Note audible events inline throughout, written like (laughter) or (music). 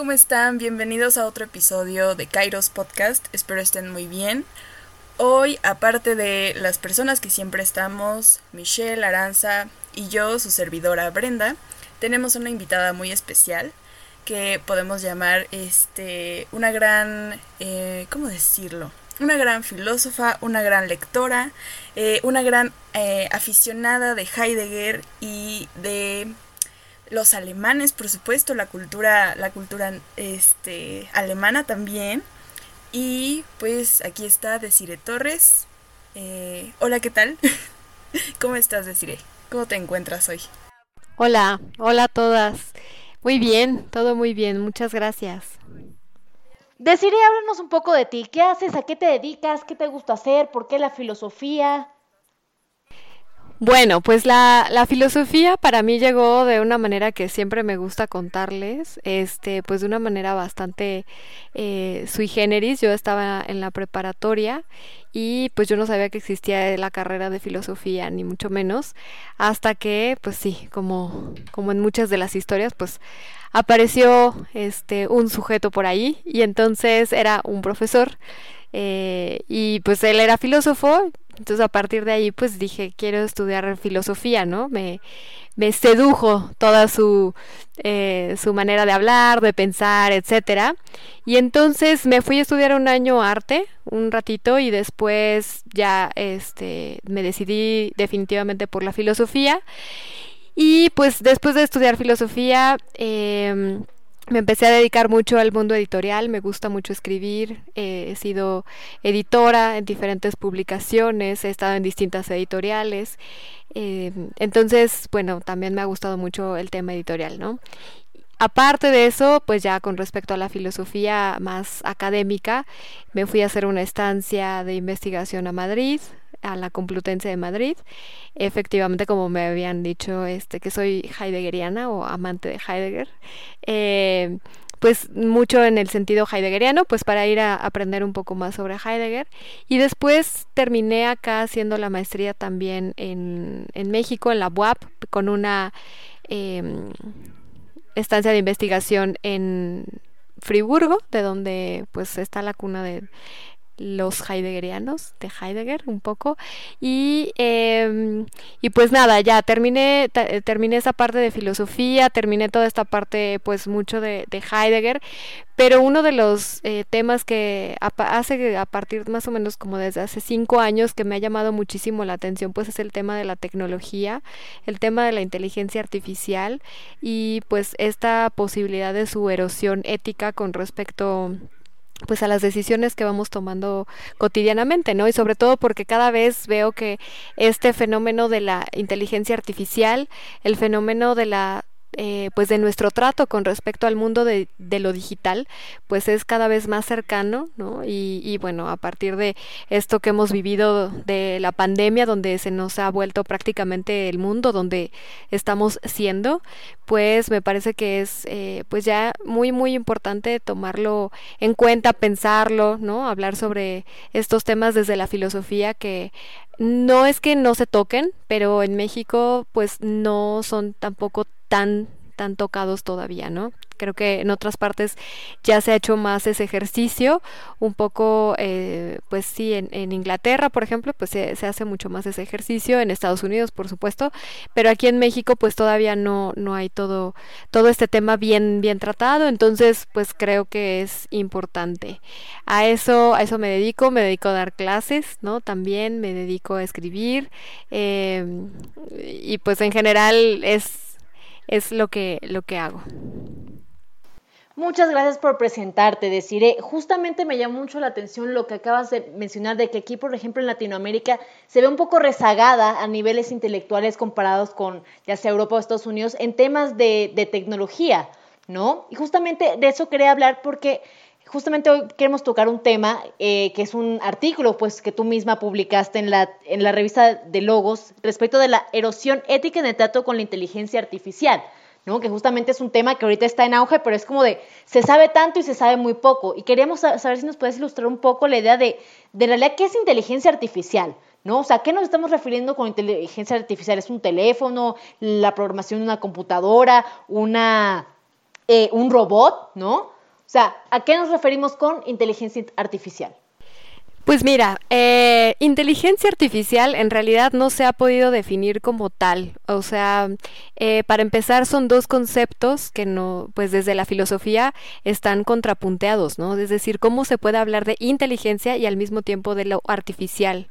¿cómo están? Bienvenidos a otro episodio de Kairos Podcast. Espero estén muy bien. Hoy, aparte de las personas que siempre estamos, Michelle, Aranza y yo, su servidora Brenda, tenemos una invitada muy especial que podemos llamar este una gran eh, ¿cómo decirlo? Una gran filósofa, una gran lectora, eh, una gran eh, aficionada de Heidegger y de los alemanes, por supuesto, la cultura, la cultura este, alemana también. Y pues aquí está Desire Torres. Eh, hola, ¿qué tal? (laughs) ¿Cómo estás, Desire? ¿Cómo te encuentras hoy? Hola, hola a todas. Muy bien, todo muy bien, muchas gracias. Desire, háblanos un poco de ti. ¿Qué haces? ¿A qué te dedicas? ¿Qué te gusta hacer? ¿Por qué la filosofía? Bueno, pues la, la, filosofía para mí llegó de una manera que siempre me gusta contarles, este, pues de una manera bastante eh, sui generis. Yo estaba en la preparatoria y pues yo no sabía que existía la carrera de filosofía, ni mucho menos, hasta que, pues sí, como, como en muchas de las historias, pues apareció este un sujeto por ahí y entonces era un profesor eh, y pues él era filósofo, entonces a partir de ahí pues dije, quiero estudiar filosofía, ¿no? Me, me sedujo toda su, eh, su manera de hablar, de pensar, etcétera. Y entonces me fui a estudiar un año arte, un ratito, y después ya este, me decidí definitivamente por la filosofía. Y pues después de estudiar filosofía, eh, me empecé a dedicar mucho al mundo editorial, me gusta mucho escribir, eh, he sido editora en diferentes publicaciones, he estado en distintas editoriales, eh, entonces, bueno, también me ha gustado mucho el tema editorial, ¿no? Aparte de eso, pues ya con respecto a la filosofía más académica, me fui a hacer una estancia de investigación a Madrid, a la Complutense de Madrid. Efectivamente, como me habían dicho, este, que soy heideggeriana o amante de Heidegger. Eh, pues mucho en el sentido heideggeriano, pues para ir a aprender un poco más sobre Heidegger. Y después terminé acá haciendo la maestría también en, en México, en la UAP, con una em, estancia de investigación en Friburgo, de donde pues está la cuna de los heideggerianos de Heidegger un poco. Y, em, y pues nada ya terminé terminé esa parte de filosofía terminé toda esta parte pues mucho de, Heidegger. Pero uno de los eh, temas que hace a partir más o menos como desde hace cinco años que me ha llamado muchísimo la atención pues es el tema de la tecnología el tema de la inteligencia artificial y pues esta posibilidad de su erosión ética con respecto pues a las decisiones que vamos tomando cotidianamente, ¿no? Y sobre todo porque cada vez veo que este fenómeno de la inteligencia artificial, el fenómeno de la eh, pues de nuestro trato con respecto al mundo de, lo digital pues es cada vez más cercano ¿no? y, y, bueno a partir de esto que hemos vivido de la pandemia donde se nos ha vuelto prácticamente el mundo donde estamos siendo pues me parece que es eh, pues ya muy muy importante tomarlo en cuenta pensarlo no hablar sobre estos temas desde la filosofía que no es que no se toquen, pero en México pues no son tampoco tan tan tocados todavía, ¿no? Creo que en otras partes ya se ha hecho más ese ejercicio, un poco, eh, pues sí, en, Inglaterra, por ejemplo, pues se, hace mucho más ese ejercicio, en Estados Unidos, por supuesto, pero aquí en México, pues todavía no, no hay todo, todo este tema bien, bien tratado, entonces, pues creo que es importante. A eso, a eso me dedico, me dedico a dar clases, ¿no? También me dedico a escribir, eh, y pues en general es es lo que, lo que hago. Muchas gracias por presentarte, Deciré. Justamente me llamó mucho la atención lo que acabas de mencionar de que aquí, por ejemplo, en Latinoamérica se ve un poco rezagada a niveles intelectuales comparados con ya sea Europa o Estados Unidos en temas de, de tecnología, ¿no? Y justamente de eso quería hablar porque justamente hoy queremos tocar un tema eh, que es un artículo pues que tú misma publicaste en la, en la revista de Logos respecto de la erosión ética en el trato con la inteligencia artificial. ¿no? que justamente es un tema que ahorita está en auge, pero es como de, se sabe tanto y se sabe muy poco. Y queríamos saber si nos puedes ilustrar un poco la idea de, de realidad, ¿qué es inteligencia artificial? ¿No? O sea, ¿qué nos estamos refiriendo con inteligencia artificial? ¿Es un teléfono, la programación de una computadora, una eh, un robot, ¿no? O sea, ¿a qué nos referimos con inteligencia artificial? Pues mira, eh, inteligencia artificial en realidad no se ha podido definir como tal. O sea, eh, para empezar son dos conceptos que no, pues desde la filosofía están contrapunteados, ¿no? Es decir, cómo se puede hablar de inteligencia y al mismo tiempo de lo artificial.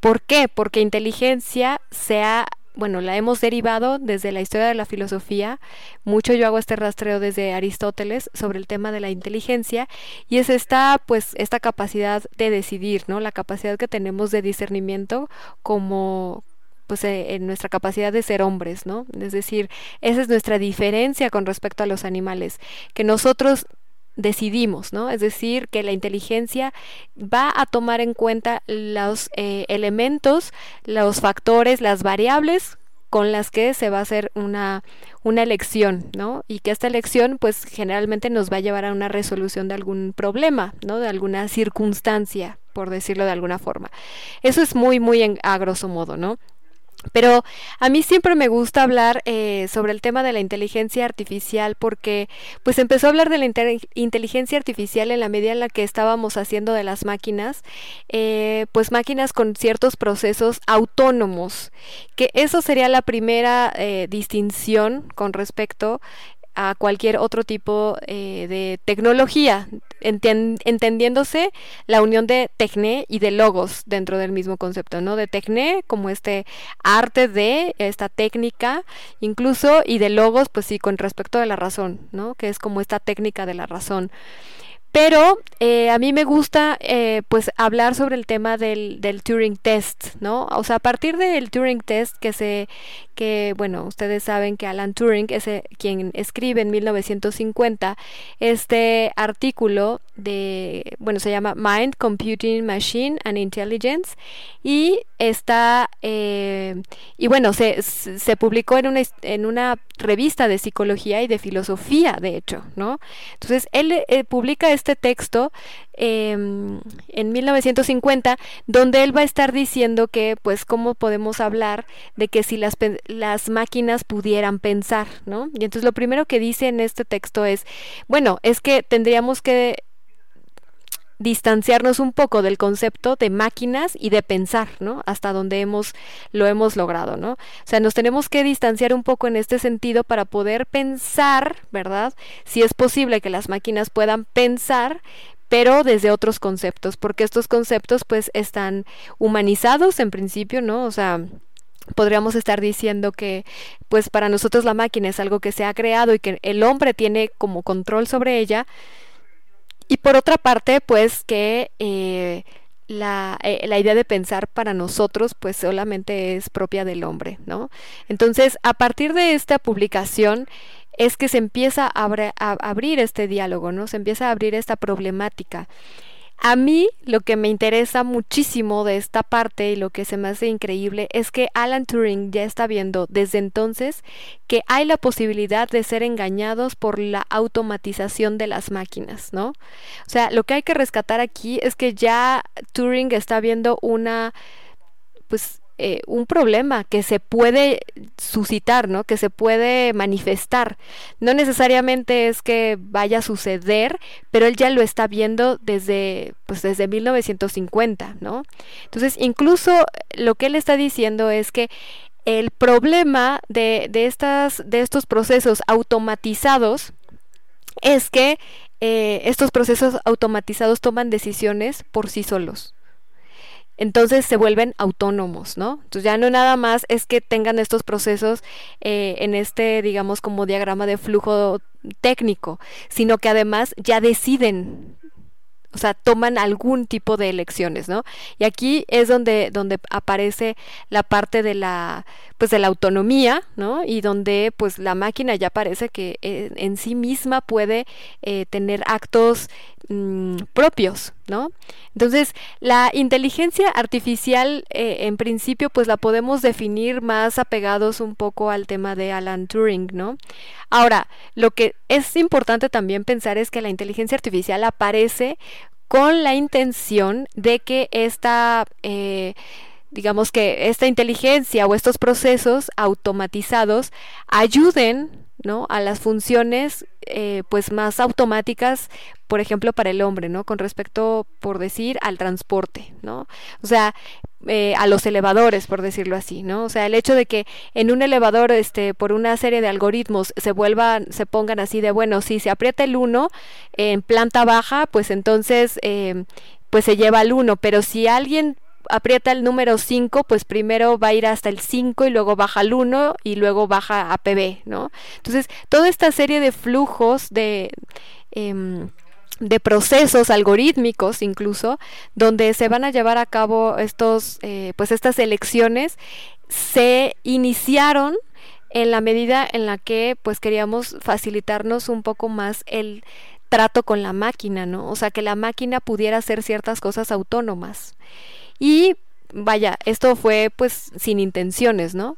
¿Por qué? Porque inteligencia se ha bueno, la hemos derivado desde la historia de la filosofía. Mucho yo hago este rastreo desde Aristóteles sobre el tema de la inteligencia y es esta, pues, esta capacidad de decidir, ¿no? La capacidad que tenemos de discernimiento como pues eh, en nuestra capacidad de ser hombres, ¿no? Es decir, esa es nuestra diferencia con respecto a los animales, que nosotros decidimos, ¿no? Es decir, que la inteligencia va a tomar en cuenta los eh, elementos, los factores, las variables con las que se va a hacer una, una elección, ¿no? Y que esta elección, pues generalmente nos va a llevar a una resolución de algún problema, ¿no? De alguna circunstancia, por decirlo de alguna forma. Eso es muy, muy en, a grosso modo, ¿no? Pero a mí siempre me gusta hablar eh, sobre el tema de la inteligencia artificial porque pues empezó a hablar de la inteligencia artificial en la medida en la que estábamos haciendo de las máquinas, eh, pues máquinas con ciertos procesos autónomos, que eso sería la primera eh, distinción con respecto a cualquier otro tipo eh, de tecnología, entendiéndose la unión de tecné y de logos dentro del mismo concepto, ¿no? De tecné como este arte de esta técnica, incluso, y de logos, pues sí, con respecto de la razón, ¿no? Que es como esta técnica de la razón. Pero eh, a mí me gusta eh, pues hablar sobre el tema del, Turing Test, ¿no? O sea, a partir del Turing Test que se, que bueno, ustedes saben que Alan Turing es eh, quien escribe en 1950 este artículo de, bueno, se llama Mind, Computing, Machine and Intelligence y está, y bueno, se, se publicó en una, en una revista de psicología y de filosofía, de hecho, ¿no? Entonces, él publica este texto em, en 1950, donde él va a estar diciendo que, pues, cómo podemos hablar de que si las, las máquinas pudieran pensar, ¿no? Y entonces lo primero que dice en este texto es, bueno, es que tendríamos que distanciarnos un poco del concepto de máquinas y de pensar, ¿no? Hasta donde hemos lo hemos logrado, ¿no? O sea, nos tenemos que distanciar un poco en este sentido para poder pensar, ¿verdad? Si es posible que las máquinas puedan pensar, pero desde otros conceptos, porque estos conceptos pues están humanizados en principio, ¿no? O sea, podríamos estar diciendo que pues para nosotros la máquina es algo que se ha creado y que el hombre tiene como control sobre ella, y por otra parte, pues que eh, la, eh, la, idea de pensar para nosotros pues solamente es propia del hombre, ¿no? Entonces, a partir de esta publicación es que se empieza a, a abrir este diálogo, ¿no? Se empieza a abrir esta problemática. A mí lo que me interesa muchísimo de esta parte y lo que se me hace increíble es que Alan Turing ya está viendo desde entonces que hay la posibilidad de ser engañados por la automatización de las máquinas, ¿no? O sea, lo que hay que rescatar aquí es que ya Turing está viendo una pues eh, un problema que se puede suscitar, ¿no? Que se puede manifestar. No necesariamente es que vaya a suceder, pero él ya lo está viendo desde, pues desde 1950, ¿no? Entonces, incluso lo que él está diciendo es que el problema de, de, estas, de estos procesos automatizados es que eh, estos procesos automatizados toman decisiones por sí solos entonces se vuelven autónomos, ¿no? Entonces ya no nada más es que tengan estos procesos eh, en este, digamos, como diagrama de flujo técnico, sino que además ya deciden o sea, toman algún tipo de elecciones, ¿no? Y aquí es donde, donde aparece la parte de la, pues de la autonomía, ¿no? Y donde pues la máquina ya parece que eh, en sí misma puede eh, tener actos mm, propios, ¿no? Entonces, la inteligencia artificial, eh, en principio, pues la podemos definir más apegados un poco al tema de Alan Turing, ¿no? Ahora, lo que es importante también pensar es que la inteligencia artificial aparece con la intención de que esta... Eh, digamos que esta inteligencia o estos procesos automatizados ayuden ¿no? A las funciones eh, pues más automáticas, por ejemplo, para el hombre, ¿no? Con respecto, por decir, al transporte, ¿no? O sea, eh, a los elevadores, por decirlo así, ¿no? O sea, el hecho de que en un elevador, este, por una serie de algoritmos se vuelvan, se pongan así de, bueno, si se aprieta el 1 en planta baja, pues entonces, eh, pues se lleva al 1, pero si alguien aprieta el número 5, pues primero va a ir hasta el 5 y luego baja al 1 y luego baja a PB, ¿no? Entonces, toda esta serie de flujos de... Em, de procesos algorítmicos incluso donde se van a llevar a cabo estos eh, pues estas elecciones se iniciaron en la medida en la que pues queríamos facilitarnos un poco más el trato con la máquina, ¿no? O sea, que la máquina pudiera hacer ciertas cosas autónomas. Y vaya, esto fue pues sin intenciones, ¿no?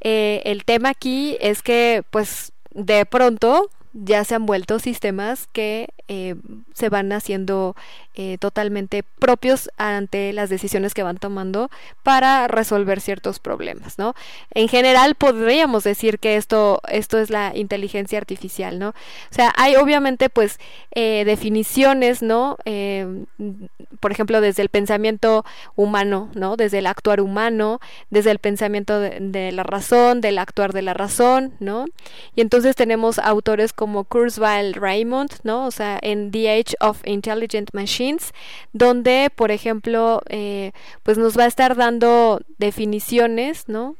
Eh, el tema aquí es que pues de pronto ya se han vuelto sistemas que eh, se van haciendo eh, totalmente propios ante las decisiones que van tomando para resolver ciertos problemas, ¿no? En general podríamos decir que esto, esto es la inteligencia artificial, ¿no? O sea, hay obviamente pues eh, definiciones, ¿no? por ejemplo, desde el pensamiento humano, ¿no? Desde el actuar humano, desde el pensamiento de, la razón, del actuar de la razón, ¿no? Y entonces tenemos autores como Kurzweil Raymond, ¿no? O sea, en The Age of Intelligent Donde, por ejemplo, eh, pues nos va a estar dando definiciones, ¿no?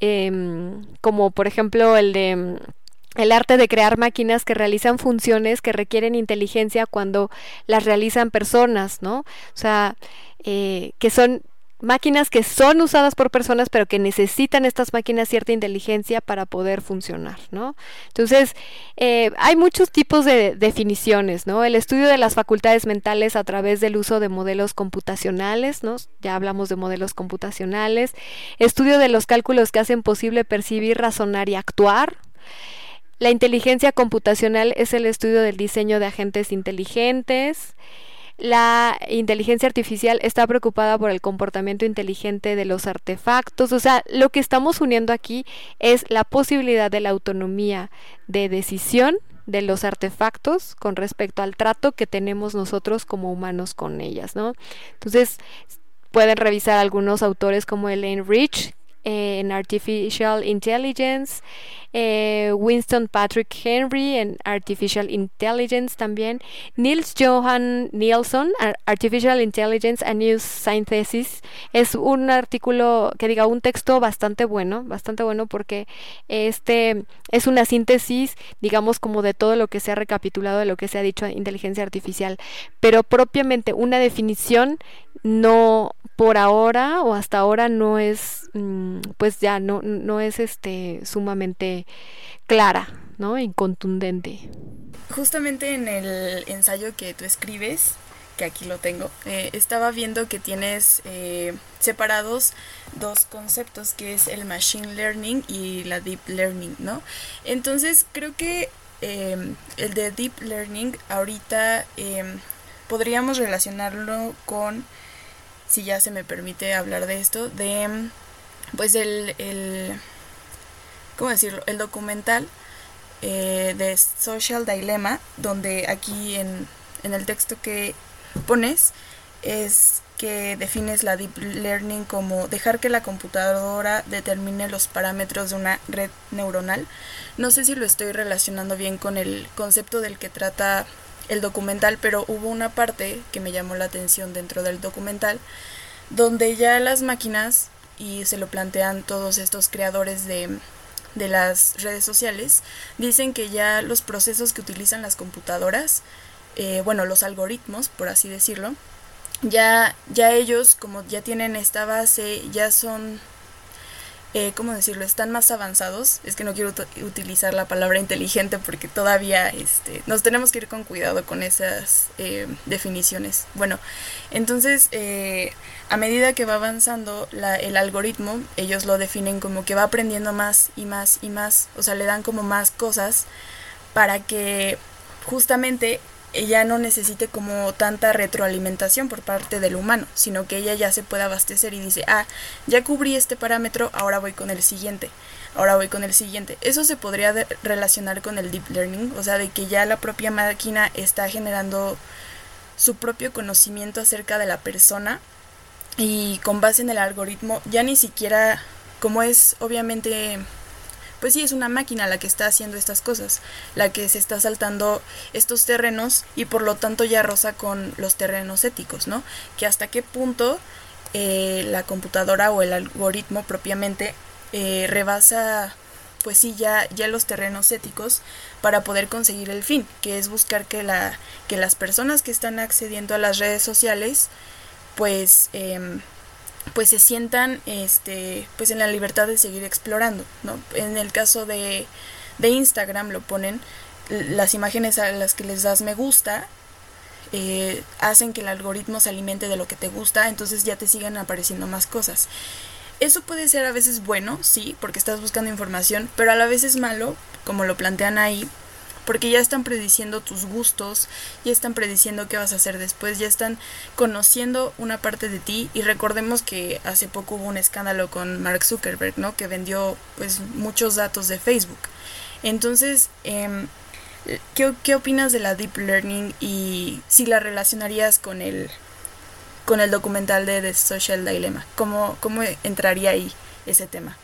Em, como por ejemplo el de mm, el arte de crear máquinas que realizan funciones que requieren inteligencia cuando las realizan personas, ¿no? O sea, eh, que son máquinas que son usadas por personas, pero que necesitan estas máquinas cierta inteligencia para poder funcionar, ¿no? Entonces, eh, hay muchos tipos de definiciones, ¿no? El estudio de las facultades mentales a través del uso de modelos computacionales, ¿no? Ya hablamos de modelos computacionales, estudio de los cálculos que hacen posible percibir, razonar y actuar, la inteligencia computacional es el estudio del diseño de agentes inteligentes, la inteligencia artificial está preocupada por el comportamiento inteligente de los artefactos. O sea, lo que estamos uniendo aquí es la posibilidad de la autonomía de decisión de los artefactos con respecto al trato que tenemos nosotros como humanos con ellas, ¿no? Entonces, pueden revisar algunos autores como Elaine Rich en Artificial Intelligence, eh, Winston Patrick Henry en Artificial Intelligence también, Niels Johan Nielsen, Artificial Intelligence and New Synthesis, es un artículo que diga un texto bastante bueno, bastante bueno porque este es una síntesis, digamos, como de todo lo que se ha recapitulado de lo que se ha dicho inteligencia artificial, pero propiamente una definición no por ahora o hasta ahora no es mm, pues ya no no es este sumamente clara, ¿no? Y contundente. Justamente en el ensayo que tú escribes, que aquí lo tengo, eh, estaba viendo que tienes eh, separados dos conceptos, que es el machine learning y la deep learning, ¿no? Entonces creo que em, el de deep learning ahorita em, podríamos relacionarlo con, si ya se me permite hablar de esto, de pues el ¿cómo decirlo? El documental eh, de Social Dilemma, donde aquí en, en el texto que pones es que defines la deep learning como dejar que la computadora determine los parámetros de una red neuronal. No sé si lo estoy relacionando bien con el concepto del que trata el documental, pero hubo una parte que me llamó la atención dentro del documental donde ya las máquinas y se lo plantean todos estos creadores de de las redes sociales dicen que ya los procesos que utilizan las computadoras, eh, bueno, los algoritmos, por así decirlo, ya, ya ellos, como ya tienen esta base, ya son eh, ¿cómo decirlo? Están más avanzados. Es que no quiero utilizar la palabra inteligente porque todavía este, nos tenemos que ir con cuidado con esas eh, definiciones. Bueno, entonces, eh, a medida que va avanzando el algoritmo, ellos lo definen como que va aprendiendo más y más y más. O sea, le dan como más cosas para que justamente ella no necesite como tanta retroalimentación por parte del humano, sino que ella ya se puede abastecer y dice, ah, ya cubrí este parámetro, ahora voy con el siguiente, ahora voy con el siguiente. Eso se podría relacionar con el deep learning, o sea, de que ya la propia máquina está generando su propio conocimiento acerca de la persona y con base en el algoritmo ya ni siquiera, como es obviamente pues sí, es una máquina la que está haciendo estas cosas, la que se está saltando estos terrenos y por lo tanto ya roza con los terrenos éticos, ¿no? Que hasta qué punto eh, la computadora o el algoritmo propiamente eh, rebasa pues sí, ya, ya los terrenos éticos para poder conseguir el fin, que es buscar que, la, que las personas que están accediendo a las redes sociales, pues em, pues se sientan este pues en la libertad de seguir explorando no en el caso de, de Instagram lo ponen las imágenes a las que les das me gusta eh, hacen que el algoritmo se alimente de lo que te gusta entonces ya te siguen apareciendo más cosas. Eso puede ser a veces bueno sí porque estás buscando información pero a la vez es malo como lo plantean ahí porque ya están prediciendo tus gustos, ya están prediciendo qué vas a hacer después, ya están conociendo una parte de ti y recordemos que hace poco hubo un escándalo con Mark Zuckerberg, ¿no? Que vendió pues muchos datos de Facebook. Entonces, eh, ¿qué, ¿qué opinas de la deep learning y si la relacionarías con el con el documental de The Social Dilemma? ¿Cómo, cómo entraría ahí ese tema?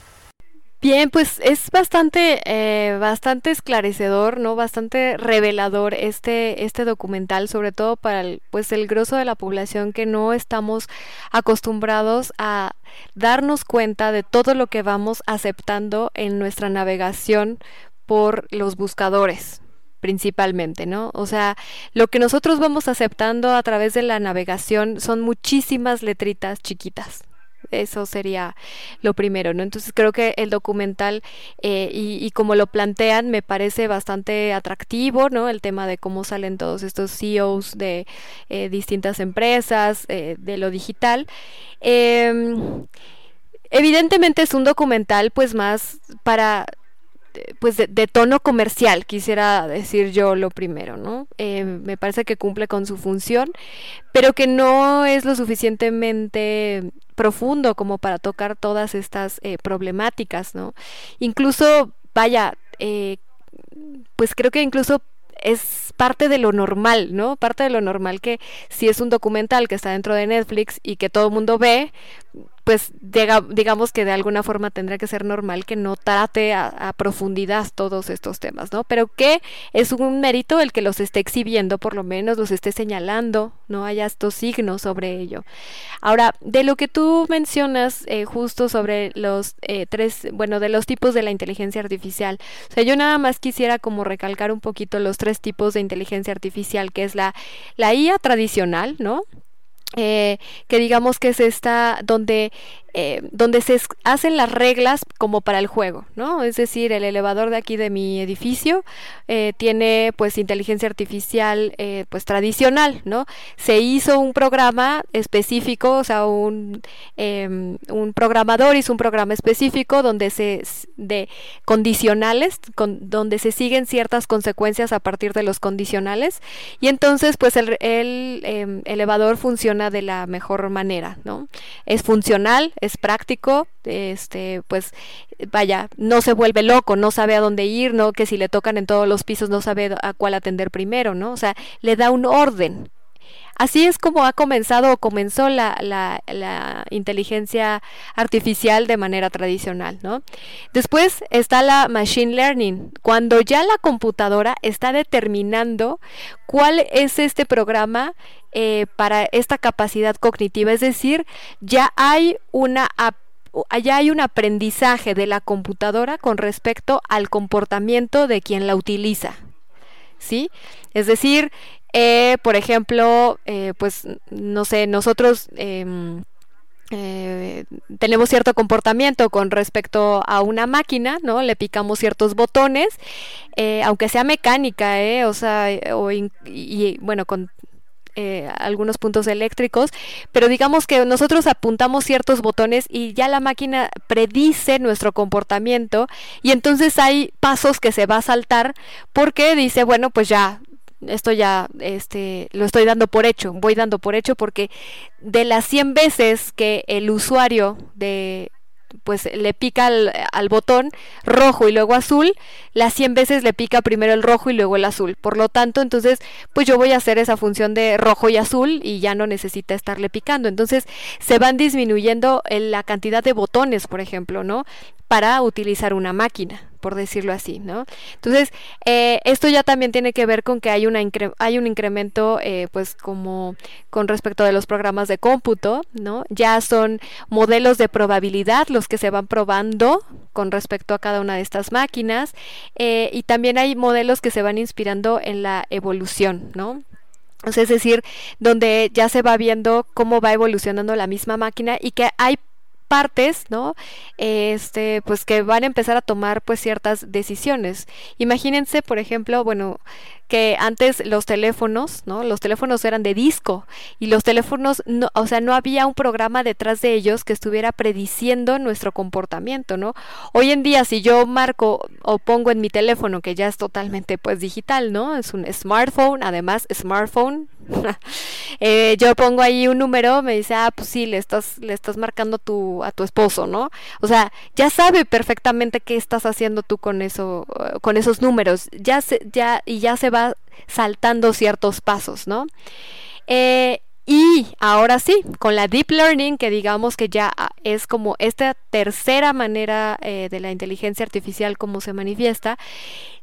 Bien, pues es bastante, eh, bastante esclarecedor, ¿no? Bastante revelador este, este documental, sobre todo para el, pues el grosso de la población que no estamos acostumbrados a darnos cuenta de todo lo que vamos aceptando en nuestra navegación por los buscadores principalmente, ¿no? O sea, lo que nosotros vamos aceptando a través de la navegación son muchísimas letritas chiquitas, eso sería lo primero, ¿no? Entonces creo que el documental eh, y, como lo plantean me parece bastante atractivo, ¿no? El tema de cómo salen todos estos CEOs de eh, distintas empresas, eh, de lo digital. Em, evidentemente es un documental pues más para pues de, tono comercial, quisiera decir yo lo primero, ¿no? Eh, me parece que cumple con su función, pero que no es lo suficientemente profundo como para tocar todas estas eh, problemáticas, ¿no? Incluso, vaya, eh, pues creo que incluso es parte de lo normal, ¿no? Parte de lo normal que si es un documental que está dentro de Netflix y que todo el mundo ve, pues digamos que de alguna forma tendría que ser normal que no trate a, profundidad todos estos temas, ¿no? Pero que es un mérito el que los esté exhibiendo, por lo menos los esté señalando, no haya estos signos sobre ello. Ahora, de lo que tú mencionas eh, justo sobre los eh, tres, bueno, de los tipos de la inteligencia artificial, o sea, yo nada más quisiera como recalcar un poquito los tres tipos de inteligencia artificial, que es la, la IA tradicional, ¿no? Eh, que digamos que es esta donde eh, donde se hacen las reglas como para el juego, ¿no? Es decir, el elevador de aquí de mi edificio eh, tiene pues inteligencia artificial eh, pues tradicional, ¿no? Se hizo un programa específico, o sea, un, em, un programador hizo un programa específico donde se de condicionales, con, donde se siguen ciertas consecuencias a partir de los condicionales y entonces pues el, el em, elevador funciona de la mejor manera, ¿no? Es funcional, es práctico, este, pues vaya, no se vuelve loco, no sabe a dónde ir, no que si le tocan en todos los pisos no sabe a cuál atender primero, ¿no? O sea, le da un orden. Así es como ha comenzado o comenzó la, la, inteligencia artificial de manera tradicional, ¿no? Después está la machine learning, cuando ya la computadora está determinando cuál es este programa eh, para esta capacidad cognitiva, es decir, ya hay una allá hay un aprendizaje de la computadora con respecto al comportamiento de quien la utiliza. ¿Sí? Es decir, eh, por ejemplo, eh, pues no sé, nosotros em, tenemos cierto comportamiento con respecto a una máquina, ¿no? Le picamos ciertos botones, aunque sea mecánica, O sea, o y, bueno, con eh, algunos puntos eléctricos, pero digamos que nosotros apuntamos ciertos botones y ya la máquina predice nuestro comportamiento y entonces hay pasos que se va a saltar porque dice, bueno, pues ya esto ya este, lo estoy dando por hecho, voy dando por hecho porque de las 100 veces que el usuario de pues le pica al, botón rojo y luego azul, las 100 veces le pica primero el rojo y luego el azul. Por lo tanto, entonces, pues yo voy a hacer esa función de rojo y azul y ya no necesita estarle picando. Entonces, se van disminuyendo la cantidad de botones, por ejemplo, ¿no? Para utilizar una máquina por decirlo así, ¿no? Entonces, eh, esto ya también tiene que ver con que hay, una hay un incremento, eh, pues como con respecto de los programas de cómputo, ¿no? Ya son modelos de probabilidad los que se van probando con respecto a cada una de estas máquinas eh, y también hay modelos que se van inspirando en la evolución, ¿no? es decir, donde ya se va viendo cómo va evolucionando la misma máquina y que hay partes, ¿no? Este, pues que van a empezar a tomar pues ciertas decisiones. Imagínense, por ejemplo, bueno, que antes los teléfonos, ¿no? Los teléfonos eran de disco y los teléfonos, no, o sea, no había un programa detrás de ellos que estuviera prediciendo nuestro comportamiento, ¿no? Hoy en día, si yo marco o pongo en mi teléfono, que ya es totalmente pues digital, ¿no? Es un smartphone, además smartphone, (laughs) eh, yo pongo ahí un número, me dice, ah, pues sí, le estás, le estás marcando tu, a tu esposo, ¿no? O sea, ya sabe perfectamente qué estás haciendo tú con eso, con esos números, ya se, ya, y ya se va saltando ciertos pasos, ¿no? Eh, y ahora sí, con la deep learning, que digamos que ya es como esta tercera manera eh, de la inteligencia artificial como se manifiesta,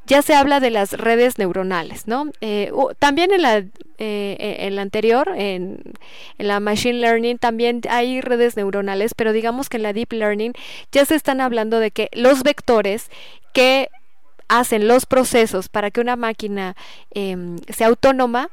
ya se habla de las redes neuronales, ¿no? Eh, también en la, en la anterior, en, en, la machine learning, también hay redes neuronales, pero digamos que en la deep learning ya se están hablando de que los vectores que hacen los procesos para que una máquina em, sea autónoma,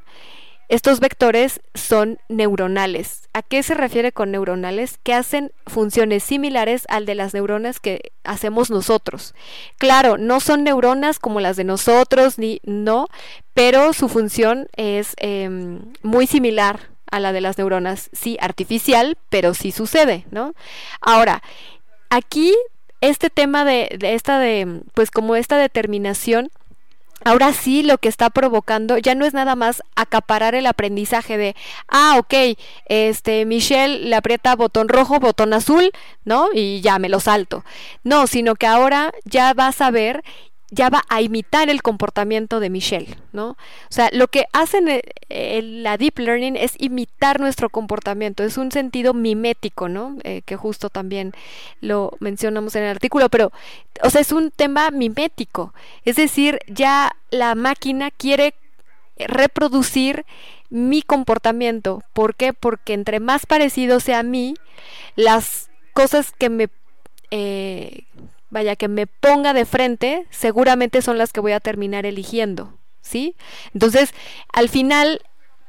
estos vectores son neuronales. ¿A qué se refiere con neuronales? Que hacen funciones similares al de las neuronas que hacemos nosotros. Claro, no son neuronas como las de nosotros, ni no, pero su función es em, muy similar a la de las neuronas. Sí, artificial, pero sí sucede, ¿no? Ahora, aquí este tema de, esta de, pues como esta determinación, ahora sí lo que está provocando ya no es nada más acaparar el aprendizaje de, ah, ok, este, Michelle le aprieta botón rojo, botón azul, ¿no? Y ya me lo salto. No, sino que ahora ya vas a ver ya va a imitar el comportamiento de Michelle, ¿no? O sea, lo que hacen eh, la deep learning es imitar nuestro comportamiento, es un sentido mimético, ¿no? Eh, que justo también lo mencionamos en el artículo, pero, o sea, es un tema mimético, es decir, ya la máquina quiere reproducir mi comportamiento, ¿por qué? Porque entre más parecido sea a mí, las cosas que me eh, vaya, que me ponga de frente, seguramente son las que voy a terminar eligiendo, ¿sí? Entonces, al final,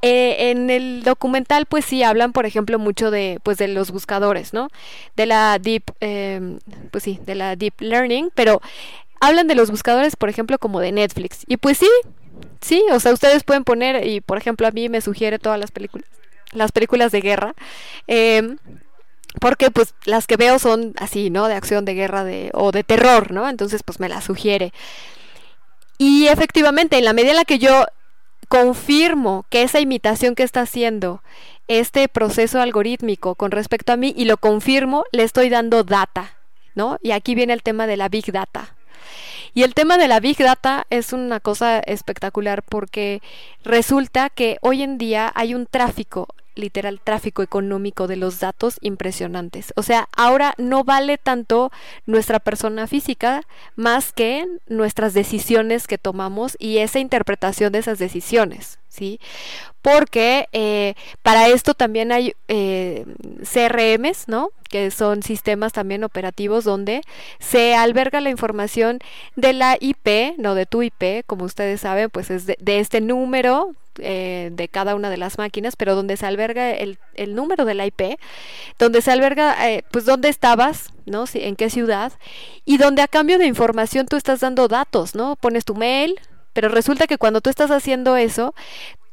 eh, en el documental, pues sí, hablan, por ejemplo, mucho de, pues, de los buscadores, ¿no? De la deep, em, pues sí, de la deep learning, pero hablan de los buscadores, por ejemplo, como de Netflix. Y pues sí, sí, o sea, ustedes pueden poner, y por ejemplo, a mí me sugiere todas las películas, las películas de guerra. Eh, porque pues las que veo son así, ¿no? De acción, de guerra de, o de terror, ¿no? Entonces pues me las sugiere. Y efectivamente, en la medida en la que yo confirmo que esa imitación que está haciendo este proceso algorítmico con respecto a mí y lo confirmo, le estoy dando data, ¿no? Y aquí viene el tema de la big data. Y el tema de la Big Data es una cosa espectacular porque resulta que hoy en día hay un tráfico literal tráfico económico de los datos impresionantes. O sea, ahora no vale tanto nuestra persona física más que nuestras decisiones que tomamos y esa interpretación de esas decisiones. ¿sí? Porque eh, para esto también hay eh, CRMs, ¿no? Que son sistemas también operativos donde se alberga la información de la IP, no de tu IP, como ustedes saben, pues es de, este número eh, de cada una de las máquinas, pero donde se alberga el, el número de la IP, donde se alberga, pues, dónde estabas, ¿no? en qué ciudad, y donde a cambio de información tú estás dando datos, ¿no? Pones tu mail, pero resulta que cuando tú estás haciendo eso,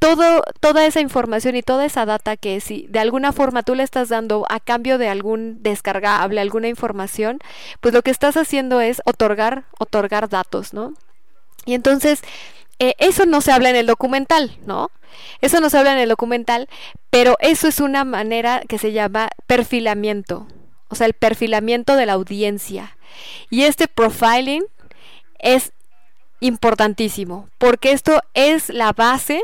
todo, toda esa información y toda esa data que si de alguna forma tú le estás dando a cambio de algún descargable, alguna información, pues lo que estás haciendo es otorgar, otorgar datos, ¿no? Y entonces, eh, eso no se habla en el documental, ¿no? Eso no se habla en el documental, pero eso es una manera que se llama perfilamiento, o sea, el perfilamiento de la audiencia. Y este profiling es importantísimo, porque esto es la base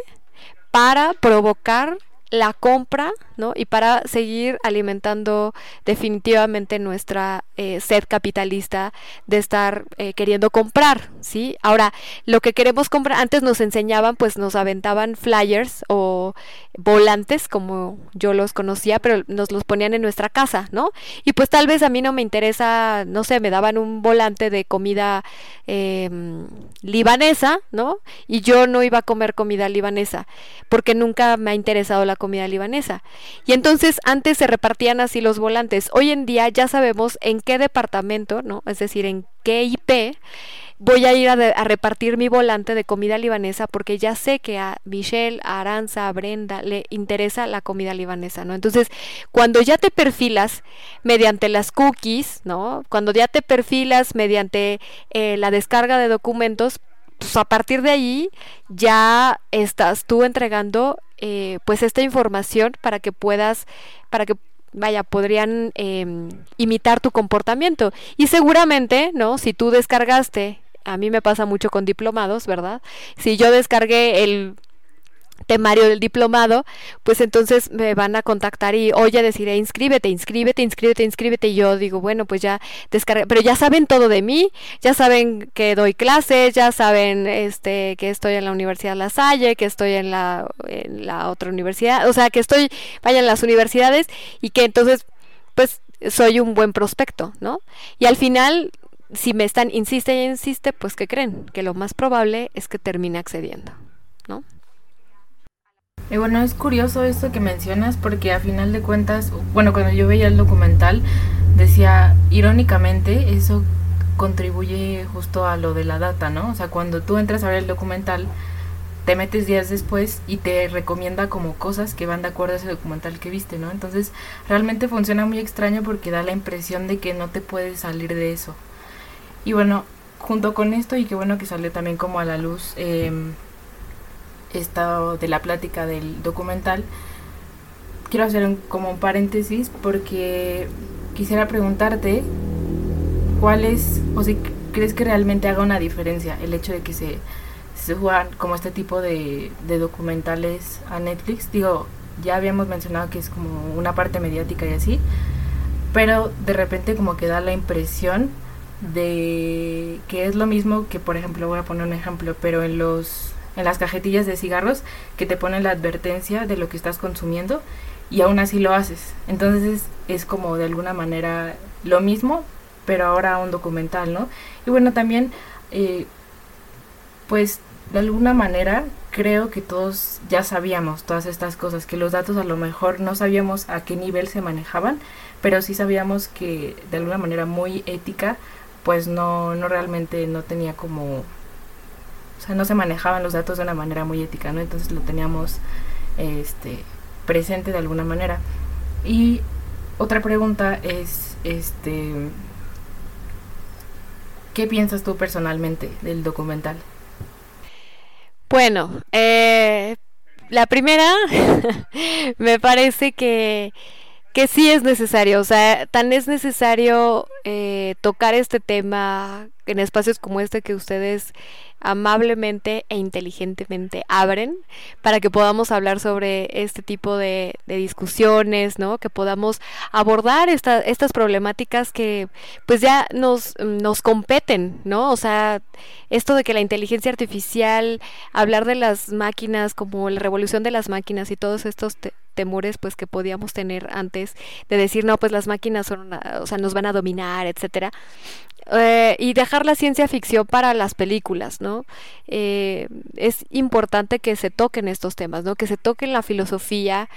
para provocar la compra, Y para seguir alimentando definitivamente nuestra eh, sed capitalista de estar eh, queriendo comprar, ¿sí? Ahora, lo que queremos comprar, antes nos enseñaban, pues nos aventaban flyers o volantes, como yo los conocía, pero nos los ponían en nuestra casa, ¿no? Y pues tal vez a mí no me interesa, no sé, me daban un volante de comida em, libanesa, ¿no? Y yo no iba a comer comida libanesa, porque nunca me ha interesado la comida libanesa. Y entonces antes se repartían así los volantes. Hoy en día ya sabemos en qué departamento, ¿no? Es decir, en qué IP voy a ir a, repartir mi volante de comida libanesa porque ya sé que a Michelle, a Aranza, a Brenda le interesa la comida libanesa, ¿no? Entonces, cuando ya te perfilas mediante las cookies, ¿no? Cuando ya te perfilas mediante eh, la descarga de documentos, pues a partir de ahí ya estás tú entregando eh, pues esta información para que puedas, para que vaya, podrían em, imitar tu comportamiento. Y seguramente, ¿no? Si tú descargaste, a mí me pasa mucho con diplomados, ¿verdad? Si yo descargué el temario del diplomado, pues entonces me van a contactar y oye, deciré, inscríbete, inscríbete, inscríbete, inscríbete. Y yo digo, bueno, pues ya descargué, pero ya saben todo de mí, ya saben que doy clases, ya saben este que estoy en la Universidad La Salle, que estoy en la, en la otra universidad, o sea, que estoy, vaya, en las universidades y que entonces, pues soy un buen prospecto, ¿no? Y al final si me están insiste y insiste, pues ¿qué creen? Que lo más probable es que termine accediendo, ¿no? Y bueno, es curioso esto que mencionas porque a final de cuentas, bueno, cuando yo veía el documental, decía, irónicamente, eso contribuye justo a lo de la data, ¿no? O sea, cuando tú entras a ver el documental, te metes días después y te recomienda como cosas que van de acuerdo a ese documental que viste, ¿no? Entonces, realmente funciona muy extraño porque da la impresión de que no te puedes salir de eso. Y bueno, junto con esto, y qué bueno que salió también como a la luz, eh, estado de la plática del documental, quiero hacer un, como un paréntesis porque quisiera preguntarte cuál es, o si crees que realmente haga una diferencia el hecho de que se, se juegan como este tipo de, de documentales a Netflix. Digo, ya habíamos mencionado que es como una parte mediática y así, pero de repente como que da la impresión de que es lo mismo que, por ejemplo, voy a poner un ejemplo, pero en los en las cajetillas de cigarros que te ponen la advertencia de lo que estás consumiendo y aún así lo haces. Entonces es como de alguna manera lo mismo, pero ahora un documental, ¿no? Y bueno, también, eh, pues de alguna manera creo que todos ya sabíamos todas estas cosas, que los datos a lo mejor no sabíamos a qué nivel se manejaban, pero sí sabíamos que de alguna manera muy ética, pues no, no realmente no tenía como o sea, no se manejaban los datos de una manera muy ética, ¿no? Entonces lo teníamos este, presente de alguna manera. Y otra pregunta es, este, ¿qué piensas tú personalmente del documental? Bueno, eh, la primera, (laughs) me parece que, que sí es necesario, o sea, tan es necesario eh, tocar este tema en espacios como este que ustedes amablemente e inteligentemente abren para que podamos hablar sobre este tipo de, discusiones, ¿no? Que podamos abordar estas problemáticas que pues ya nos, nos competen, ¿no? O sea, esto de que la inteligencia artificial, hablar de las máquinas como la revolución de las máquinas y todos estos temores pues que podíamos tener antes de decir no pues las máquinas son o sea nos van a dominar etcétera eh, y dejar la ciencia ficción para las películas, ¿no? Eh, es importante que se toquen estos temas, ¿no? Que se toquen la filosofía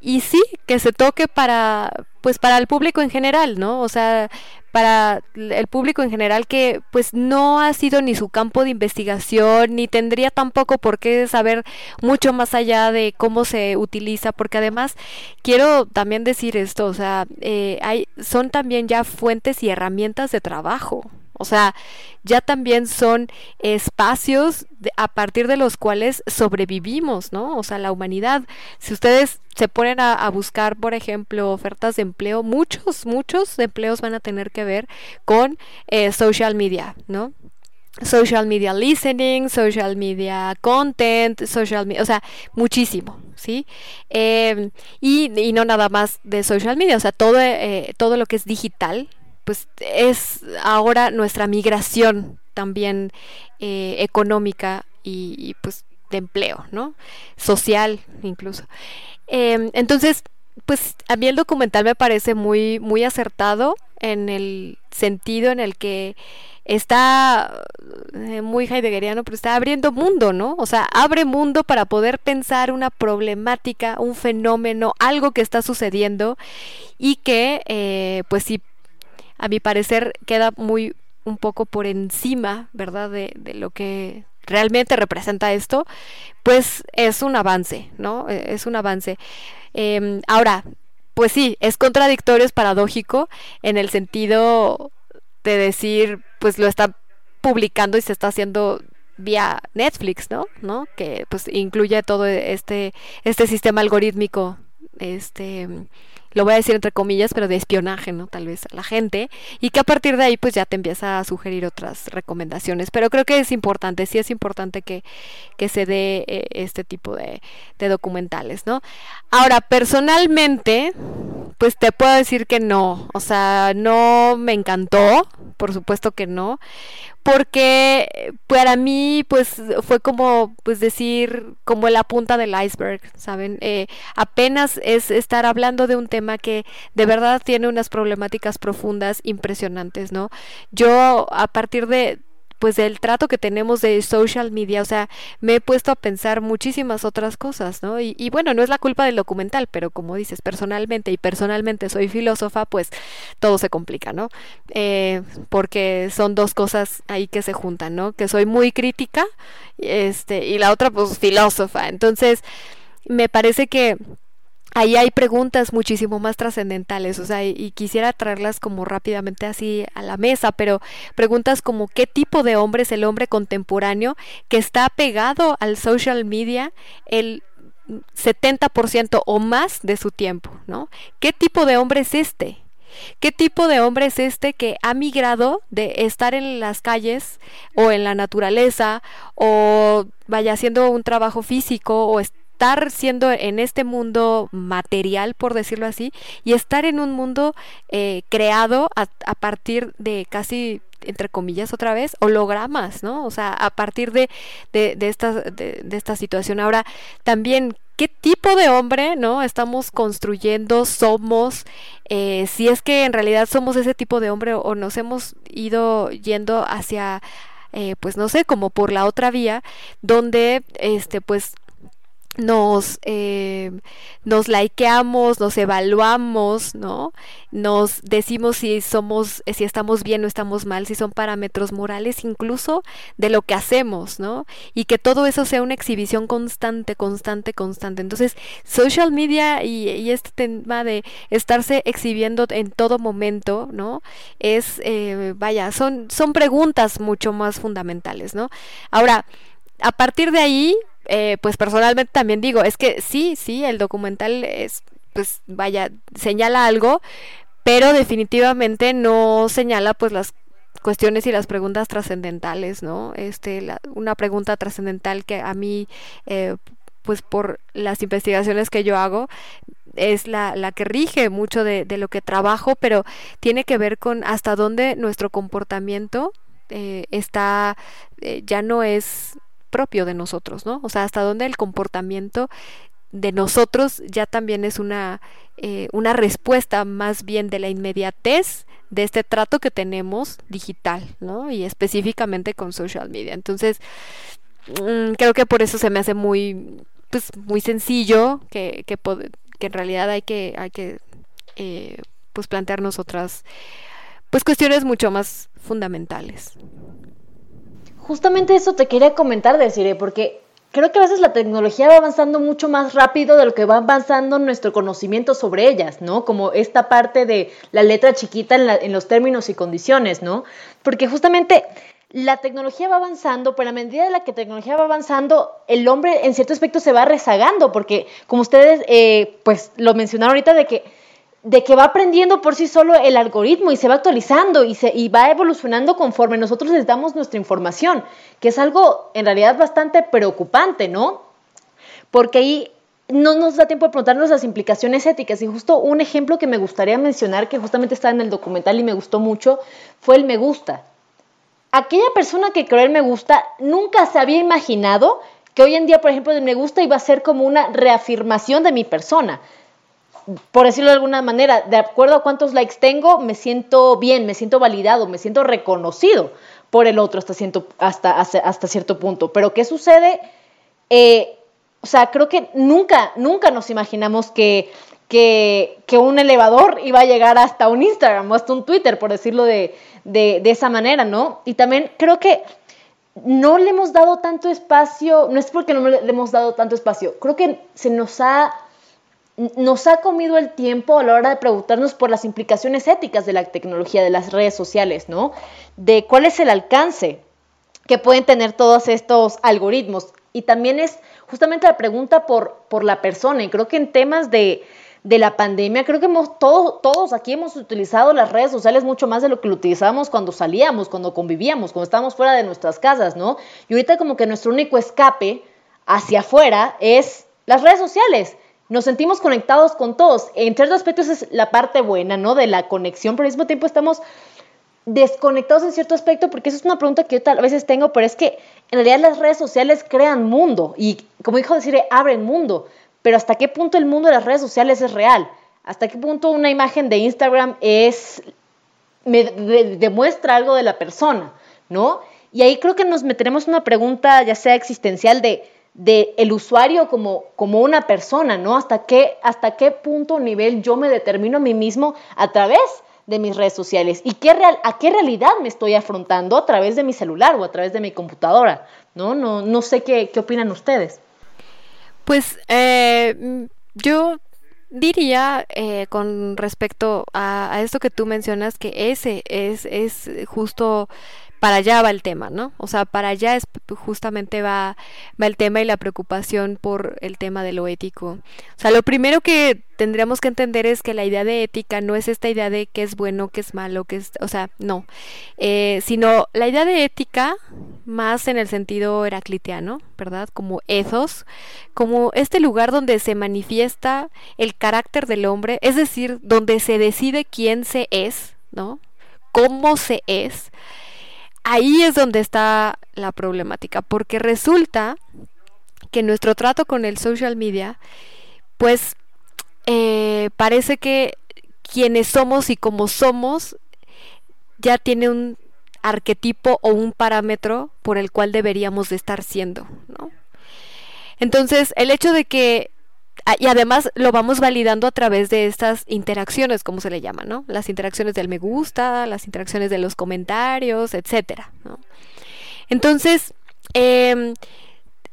y sí, que se toque para, pues para el público en general, ¿no? O sea, para el público en general que pues no ha sido ni su campo de investigación, ni tendría tampoco por qué saber mucho más allá de cómo se utiliza, porque además quiero también decir esto, o sea, eh, hay, son también ya fuentes y herramientas de trabajo. O sea, ya también son espacios a partir de los cuales sobrevivimos, ¿no? O sea, la humanidad. Si ustedes se ponen a, buscar, por ejemplo, ofertas de empleo, muchos, muchos empleos van a tener que ver con eh, social media, ¿no? social media listening, social media content, social media, o sea, muchísimo, ¿sí? Em, y, y, no nada más de social media, o sea, todo, eh, todo lo que es digital, pues es ahora nuestra migración también eh, económica y, pues de empleo, ¿no? Social incluso. Em, entonces, pues a mí el documental me parece muy, muy acertado en el sentido en el que está eh, muy heideggeriano, pero está abriendo mundo, ¿no? O sea, abre mundo para poder pensar una problemática, un fenómeno, algo que está sucediendo y que, eh, pues sí, a mi parecer queda muy un poco por encima, ¿verdad? De, lo que realmente representa esto, pues es un avance, ¿no? E, es un avance. Em, ahora, pues sí, es contradictorio, es paradójico en el sentido de decir, pues lo está publicando y se está haciendo vía Netflix, ¿no? ¿No? Que pues incluye todo este este sistema algorítmico este lo voy a decir entre comillas, pero de espionaje, ¿no? Tal vez a la gente, y que a partir de ahí pues ya te empieza a sugerir otras recomendaciones. Pero creo que es importante, sí es importante que, que se dé eh, este tipo de, de documentales, ¿no? Ahora, personalmente, pues te puedo decir que no, o sea, no me encantó, por supuesto que no, porque para mí pues fue como pues decir como la punta del iceberg saben eh, apenas es estar hablando de un tema que de verdad tiene unas problemáticas profundas impresionantes no yo a partir de pues del trato que tenemos de social media, o sea, me he puesto a pensar muchísimas otras cosas, ¿no? Y, bueno, no es la culpa del documental, pero como dices, personalmente y personalmente soy filósofa, pues todo se complica, ¿no? Eh, porque son dos cosas ahí que se juntan, ¿no? Que soy muy crítica, este, y la otra, pues filósofa. Entonces, me parece que ahí hay preguntas muchísimo más trascendentales, o sea, y, quisiera traerlas como rápidamente así a la mesa, pero preguntas como qué tipo de hombre es el hombre contemporáneo que está pegado al social media el 70% o más de su tiempo, ¿no? ¿Qué tipo de hombre es este? ¿Qué tipo de hombre es este que ha migrado de estar en las calles o en la naturaleza o vaya haciendo un trabajo físico o estar siendo en este mundo material, por decirlo así, y estar en un mundo eh, creado a, partir de casi entre comillas otra vez, hologramas, ¿no? O sea, a partir de, de, esta, de, esta situación. Ahora, también, ¿qué tipo de hombre, ¿no? Estamos construyendo, somos, eh, si es que en realidad somos ese tipo de hombre o nos hemos ido yendo hacia, eh, pues no sé, como por la otra vía, donde, este, pues nos, eh, nos likeamos, nos evaluamos, ¿no? Nos decimos si somos, si estamos bien o estamos mal, si son parámetros morales incluso de lo que hacemos, ¿no? Y que todo eso sea una exhibición constante, constante, constante. Entonces, social media y, este tema de estarse exhibiendo en todo momento, ¿no? Es, eh, vaya, son, son preguntas mucho más fundamentales, ¿no? Ahora, a partir de ahí, eh, pues personalmente también digo, es que sí, sí, el documental es, pues vaya, señala algo, pero definitivamente no señala pues las cuestiones y las preguntas trascendentales, ¿no? Este, una pregunta trascendental que a mí, eh, pues por las investigaciones que yo hago, es la, la que rige mucho de, lo que trabajo, pero tiene que ver con hasta dónde nuestro comportamiento eh, está, ya no es propio de nosotros, ¿no? O sea, hasta dónde el comportamiento de nosotros ya también es una, eh, una respuesta más bien de la inmediatez de este trato que tenemos digital, ¿no? Y específicamente con social media. Entonces, mm, creo que por eso se me hace muy, pues, muy sencillo que, que, que en realidad hay que, hay que eh, pues plantearnos otras pues cuestiones mucho más fundamentales. Justamente eso te quería comentar, Desiree, porque creo que a veces la tecnología va avanzando mucho más rápido de lo que va avanzando nuestro conocimiento sobre ellas, ¿no? Como esta parte de la letra chiquita en, en los términos y condiciones, ¿no? Porque justamente la tecnología va avanzando, pero a medida de la que la tecnología va avanzando, el hombre en cierto aspecto se va rezagando, porque como ustedes eh, pues lo mencionaron ahorita de que, de que va aprendiendo por sí solo el algoritmo y se va actualizando y, se, y va evolucionando conforme nosotros les damos nuestra información, que es algo en realidad bastante preocupante, ¿no? Porque ahí no nos da tiempo de preguntarnos las implicaciones éticas. Y justo un ejemplo que me gustaría mencionar, que justamente está en el documental y me gustó mucho, fue el me gusta aquella persona que creó el me gusta nunca se había imaginado que hoy en día, por ejemplo, el me gusta iba a ser como una reafirmación de mi persona. Por decirlo de alguna manera, de acuerdo a cuántos likes tengo, me siento bien, me siento validado, me siento reconocido por el otro hasta, cierto, hasta, hasta, cierto punto. Pero ¿qué sucede? Eh, o sea, creo que nunca, nunca nos imaginamos que que, un elevador iba a llegar hasta un Instagram o hasta un Twitter, por decirlo de, esa manera, ¿no? Y también creo que no le hemos dado tanto espacio, no es porque no le hemos dado tanto espacio, creo que se nos ha, nos ha comido el tiempo a la hora de preguntarnos por las implicaciones éticas de la tecnología, de las redes sociales, ¿no? De cuál es el alcance que pueden tener todos estos algoritmos. Y también es justamente la pregunta por, por la persona. Y creo que en temas de, de la pandemia, creo que hemos, todos, todos aquí hemos utilizado las redes sociales mucho más de lo que lo utilizábamos cuando salíamos, cuando convivíamos, cuando estábamos fuera de nuestras casas, ¿no? Y ahorita como que nuestro único escape hacia afuera es las redes sociales. Nos sentimos conectados con todos. En ciertos aspectos es la parte buena, ¿no? De la conexión, pero al mismo tiempo estamos desconectados en cierto aspecto, porque eso es una pregunta que yo a veces tengo, pero es que en realidad las redes sociales crean mundo y, como dijo decir, abren mundo pero hasta qué punto el mundo de las redes sociales es real, hasta qué punto una imagen de Instagram es me demuestra algo de la persona, ¿no? Y ahí creo que nos meteremos una pregunta ya sea existencial de, de el usuario como, como una persona, ¿no? ¿Hasta qué, hasta qué punto nivel yo me determino a mí mismo a través de mis redes sociales y qué real, a qué realidad me estoy afrontando a través de mi celular o a través de mi computadora, ¿no? No, no sé qué, qué opinan ustedes. Pues eh, yo diría eh, con respecto a, a, esto que tú mencionas que ese es, es justo para allá va el tema, ¿no? O sea, para allá es justamente va, va el tema y la preocupación por el tema de lo ético. O sea, lo primero que tendríamos que entender es que la idea de ética no es esta idea de qué es bueno, qué es malo, qué es, o sea, no, eh, sino la idea de ética más en el sentido heracliteano, ¿verdad? Como ethos, como este lugar donde se manifiesta el carácter del hombre, es decir, donde se decide quién se es, ¿no? Cómo se es ahí es donde está la problemática, porque resulta que nuestro trato con el social media, pues eh, parece que quienes somos y como somos ya tiene un arquetipo o un parámetro por el cual deberíamos de estar siendo, ¿no? Entonces, el hecho de que y además lo vamos validando a través de estas interacciones, como se le llama, ¿no? Las interacciones del me gusta, las interacciones de los comentarios, etcétera, ¿no? Entonces, eh,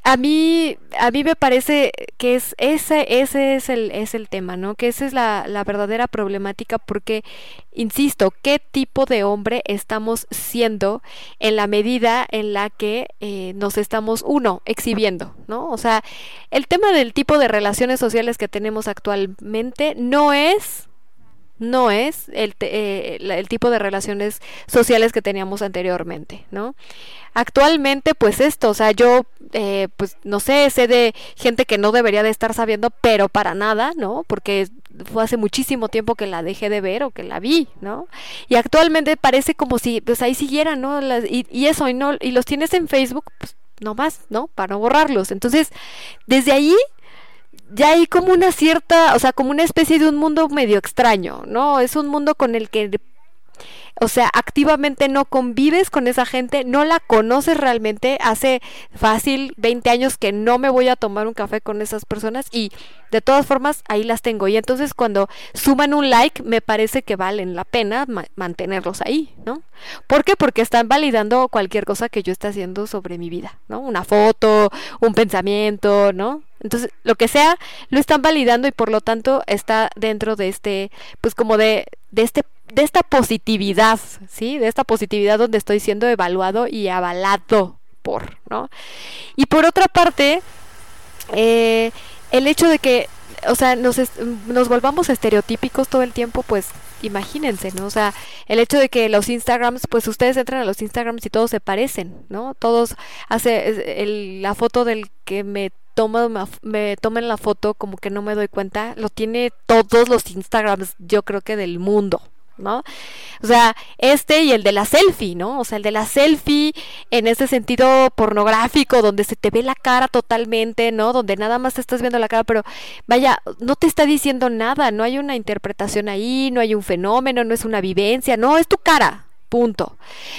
a mí, a mí me parece que es ese, ese es el, es el tema, ¿no? Que esa es la, la verdadera problemática porque, insisto, ¿qué tipo de hombre estamos siendo en la medida en la que eh, nos estamos, uno, exhibiendo, ¿no? O sea, el tema del tipo de relaciones sociales que tenemos actualmente no es no es el, eh, el, tipo de relaciones sociales que teníamos anteriormente, ¿no? Actualmente, pues esto, o sea, yo, eh, pues no sé, sé de gente que no debería de estar sabiendo, pero para nada, ¿no? Porque fue hace muchísimo tiempo que la dejé de ver o que la vi, ¿no? Y actualmente parece como si, pues ahí siguieran, ¿no? y, y, eso, y, no, y los tienes en Facebook, pues no más, ¿no? Para no borrarlos. Entonces, desde ahí ya hay como una cierta, o sea, como una especie de un mundo medio extraño, ¿no? Es un mundo con el que o sea, activamente no convives con esa gente, no la conoces realmente, hace fácil 20 años que no me voy a tomar un café con esas personas y de todas formas ahí las tengo. Y entonces cuando suman un like, me parece que valen la pena mantenerlos ahí, ¿no? ¿Por qué? Porque están validando cualquier cosa que yo esté haciendo sobre mi vida, ¿no? Una foto, un pensamiento, ¿no? Entonces, lo que sea, lo están validando y por lo tanto está dentro de este, pues como de, de este de esta positividad, ¿sí? De esta positividad donde estoy siendo evaluado y avalado por, ¿no? Y por otra parte, eh, el hecho de que, o sea, nos, nos volvamos estereotípicos todo el tiempo, pues imagínense, ¿no? O sea, el hecho de que los Instagrams, pues ustedes entran a los Instagrams y todos se parecen, ¿no? Todos hace el, la foto del que me toma me tomen la foto como que no me doy cuenta, lo tiene todos los Instagrams, yo creo que del mundo, ¿no? O sea, este y el de la selfie, ¿no? O sea, el de la selfie en ese sentido pornográfico, donde se te ve la cara totalmente, ¿no? Donde nada más te estás viendo la cara, pero vaya, no te está diciendo nada, no hay una interpretación ahí, no hay un fenómeno, no es una vivencia, no, es tu cara, punto.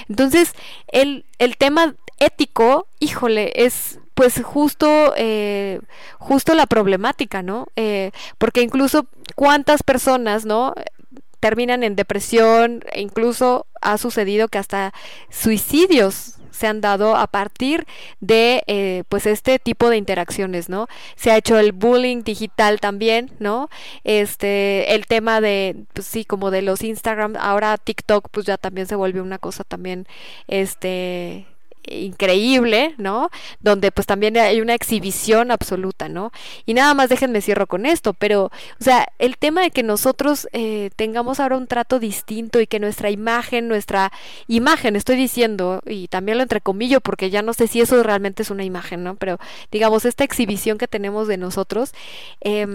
Entonces, el, el tema ético, híjole, es pues justo, eh, justo la problemática, ¿no? Eh, porque incluso cuántas personas, ¿no? Terminan en depresión e incluso ha sucedido que hasta suicidios se han dado a partir de eh, pues este tipo de interacciones no se ha hecho el bullying digital también no este el tema de pues sí como de los Instagram ahora TikTok pues ya también se volvió una cosa también este increíble, ¿no? Donde pues también hay una exhibición absoluta, ¿no? Y nada más déjenme cierro con esto, pero, o sea, el tema de que nosotros eh, tengamos ahora un trato distinto y que nuestra imagen, nuestra imagen, estoy diciendo, y también lo entrecomillo porque ya no sé si eso realmente es una imagen, ¿no? Pero digamos, esta exhibición que tenemos de nosotros, eh,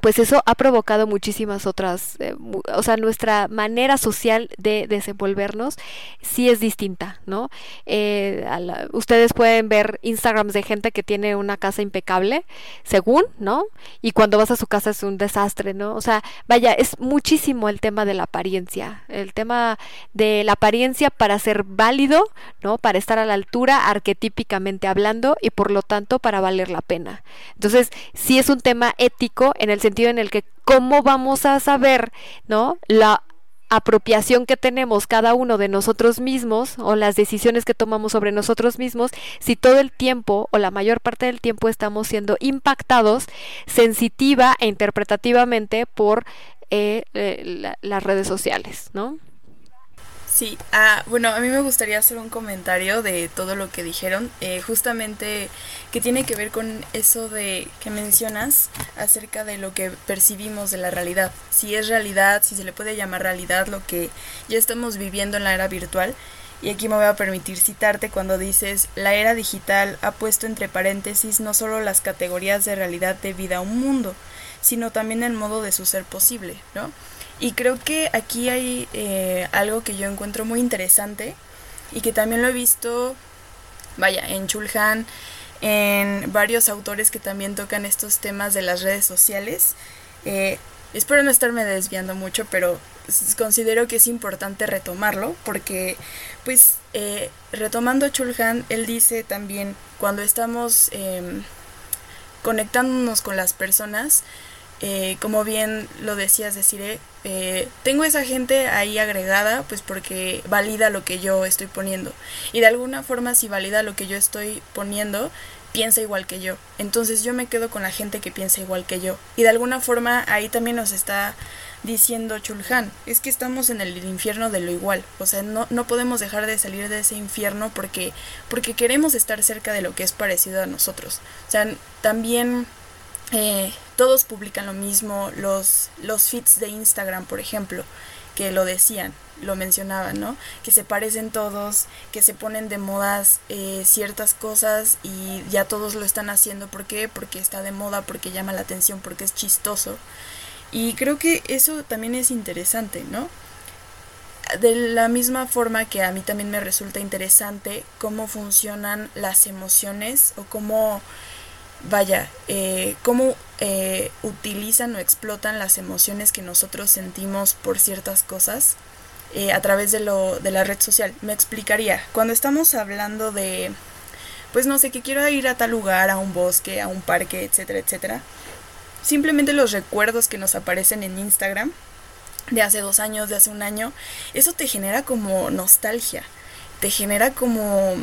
pues eso ha provocado muchísimas otras, eh, o sea, nuestra manera social de desenvolvernos sí es distinta, ¿no? Eh, ustedes pueden ver Instagrams de gente que tiene una casa impecable, según, ¿no? Y cuando vas a su casa es un desastre, ¿no? O sea, vaya, es muchísimo el tema de la apariencia, el tema de la apariencia para ser válido, ¿no? Para estar a la altura arquetípicamente hablando y por lo tanto para valer la pena. Entonces, sí es un tema ético en el sentido en el que cómo vamos a saber, ¿no? La apropiación que tenemos cada uno de nosotros mismos o las decisiones que tomamos sobre nosotros mismos si todo el tiempo o la mayor parte del tiempo estamos siendo impactados sensitiva e interpretativamente por eh, eh, las redes sociales, ¿no? Sí, ah, bueno, a mí me gustaría hacer un comentario de todo lo que dijeron, eh, justamente que tiene que ver con eso de que mencionas acerca de lo que percibimos de la realidad. Si es realidad, si se le puede llamar realidad lo que ya estamos viviendo en la era virtual. Y aquí me voy a permitir citarte cuando dices, la era digital ha puesto entre paréntesis no solo las categorías de realidad de vida a un mundo, sino también el modo de su ser posible, ¿no? Y creo que aquí hay eh, algo que yo encuentro muy interesante y que también lo he visto, vaya, en Chulhan, en varios autores que también tocan estos temas de las redes sociales. Eh, espero no estarme desviando mucho, pero considero que es importante retomarlo porque, pues, eh, retomando Chulhan, él dice también, cuando estamos em, conectándonos con las personas, eh, como bien lo decías, deciré, eh, tengo esa gente ahí agregada, pues porque valida lo que yo estoy poniendo. Y de alguna forma, si valida lo que yo estoy poniendo, piensa igual que yo. Entonces yo me quedo con la gente que piensa igual que yo. Y de alguna forma ahí también nos está diciendo Chulhan, es que estamos en el infierno de lo igual. O sea, no, no podemos dejar de salir de ese infierno porque, porque queremos estar cerca de lo que es parecido a nosotros. O sea, también eh, todos publican lo mismo, los, los feeds de Instagram, por ejemplo, que lo decían, lo mencionaban, ¿no? Que se parecen todos, que se ponen de modas eh, ciertas cosas y ya todos lo están haciendo. ¿Por qué? Porque está de moda, porque llama la atención, porque es chistoso. Y creo que eso también es interesante, ¿no? De la misma forma que a mí también me resulta interesante cómo funcionan las emociones o cómo vaya, eh, cómo eh, utilizan o explotan las emociones que nosotros sentimos por ciertas cosas. eh, a través de, lo, de la red social. Me explicaría, cuando estamos hablando de, pues no sé, que quiero ir a tal lugar, a un bosque, a un parque, etcétera, etcétera, simplemente los recuerdos que nos aparecen en Instagram de hace dos años, de hace un año, eso te genera como nostalgia, te genera como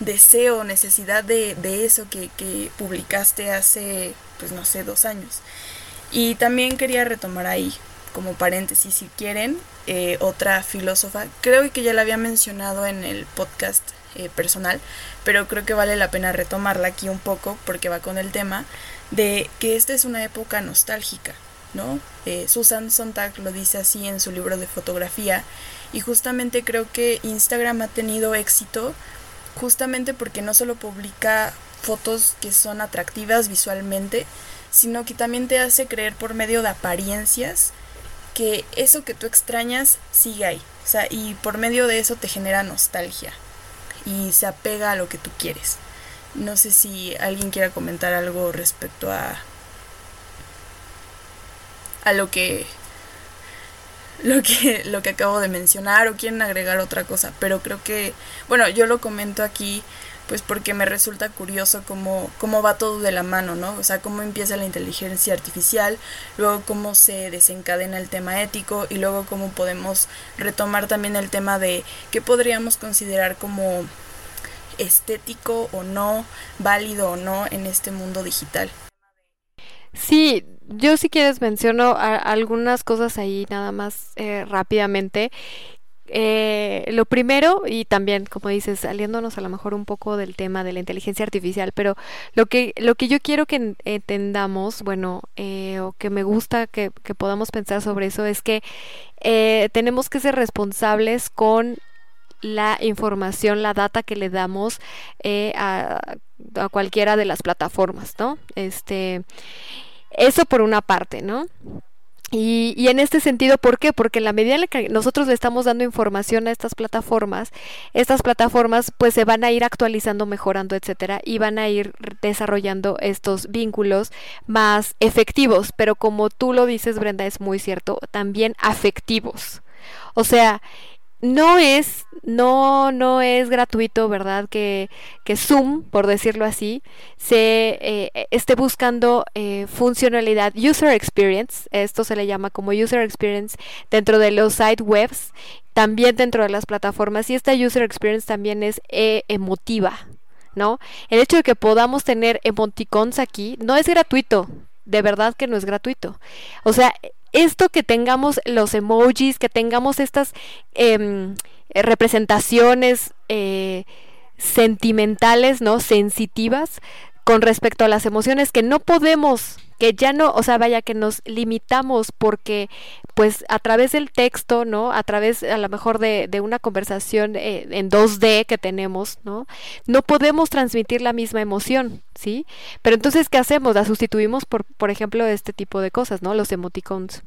deseo, necesidad de, de eso que, que publicaste hace, pues no sé, dos años. Y también quería retomar ahí, como paréntesis, si quieren, eh, otra filósofa, creo que ya la había mencionado en el podcast eh, personal, pero creo que vale la pena retomarla aquí un poco porque va con el tema de que esta es una época nostálgica, ¿no? Eh, Susan Sontag lo dice así en su libro de fotografía y justamente creo que Instagram ha tenido éxito justamente porque no solo publica fotos que son atractivas visualmente, sino que también te hace creer por medio de apariencias que eso que tú extrañas sigue ahí. O sea, y por medio de eso te genera nostalgia y se apega a lo que tú quieres. No sé si alguien quiera comentar algo respecto a a lo que lo que lo que acabo de mencionar o quieren agregar otra cosa, pero creo que bueno, yo lo comento aquí pues porque me resulta curioso cómo, cómo va todo de la mano, ¿no? O sea, cómo empieza la inteligencia artificial, luego cómo se desencadena el tema ético y luego cómo podemos retomar también el tema de qué podríamos considerar como estético o no, válido o no en este mundo digital. Sí, yo si quieres menciono algunas cosas ahí nada más eh, rápidamente eh, lo primero, y también, como dices, saliéndonos a lo mejor un poco del tema de la inteligencia artificial, pero lo que, lo que yo quiero que entendamos, bueno, eh, o que me gusta que, podamos pensar sobre eso, es que eh, tenemos que ser responsables con la información, la data que le damos a, a cualquiera de las plataformas, ¿no? Este, eso por una parte, ¿no? Y, en este sentido, ¿por qué? Porque en la medida en la que nosotros le estamos dando información a estas plataformas, estas plataformas pues se van a ir actualizando, mejorando, etcétera, y van a ir desarrollando estos vínculos más efectivos, pero como tú lo dices, Brenda, es muy cierto, también afectivos. O sea, no es, no, no es gratuito, ¿verdad? Que, que Zoom, por decirlo así, se eh, esté buscando eh, funcionalidad, user experience, esto se le llama como user experience dentro de los site webs, también dentro de las plataformas, y esta user experience también es eh, emotiva, ¿no? El hecho de que podamos tener emoticons aquí no es gratuito, de verdad que no es gratuito. O sea, esto que tengamos los emojis, que tengamos estas em, representaciones eh, sentimentales, ¿no? Sensitivas con respecto a las emociones que no podemos que ya no, o sea, vaya que nos limitamos porque pues a través del texto, ¿no? A través a lo mejor de, de una conversación eh, en 2D que tenemos, ¿no? No podemos transmitir la misma emoción, ¿sí? Pero entonces, ¿qué hacemos? La sustituimos por, por ejemplo, este tipo de cosas, ¿no? Los emoticons.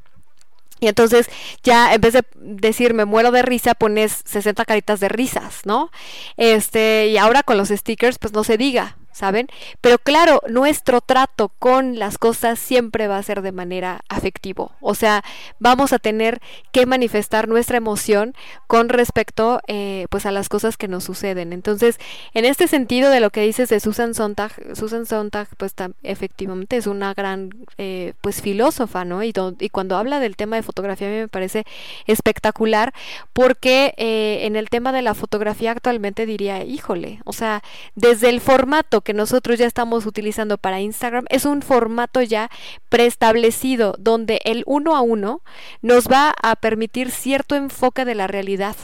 Y entonces ya en vez de decir me muero de risa, pones 60 caritas de risas, ¿no? Este, y ahora con los stickers, pues no se diga, ¿saben? Pero claro, nuestro trato con las cosas siempre va a ser de manera afectivo. O sea, vamos a tener que manifestar nuestra emoción con respecto eh, pues a las cosas que nos suceden. Entonces, en este sentido de lo que dices de Susan Sontag, Susan Sontag pues efectivamente es una gran eh, pues filósofa, ¿no? Y, cuando habla del tema de fotografía a mí me parece espectacular porque eh, en el tema de la fotografía actualmente diría, híjole, o sea, desde el formato que nosotros ya estamos utilizando para Instagram es un formato ya preestablecido donde el uno a uno nos va a permitir cierto enfoque de la realidad,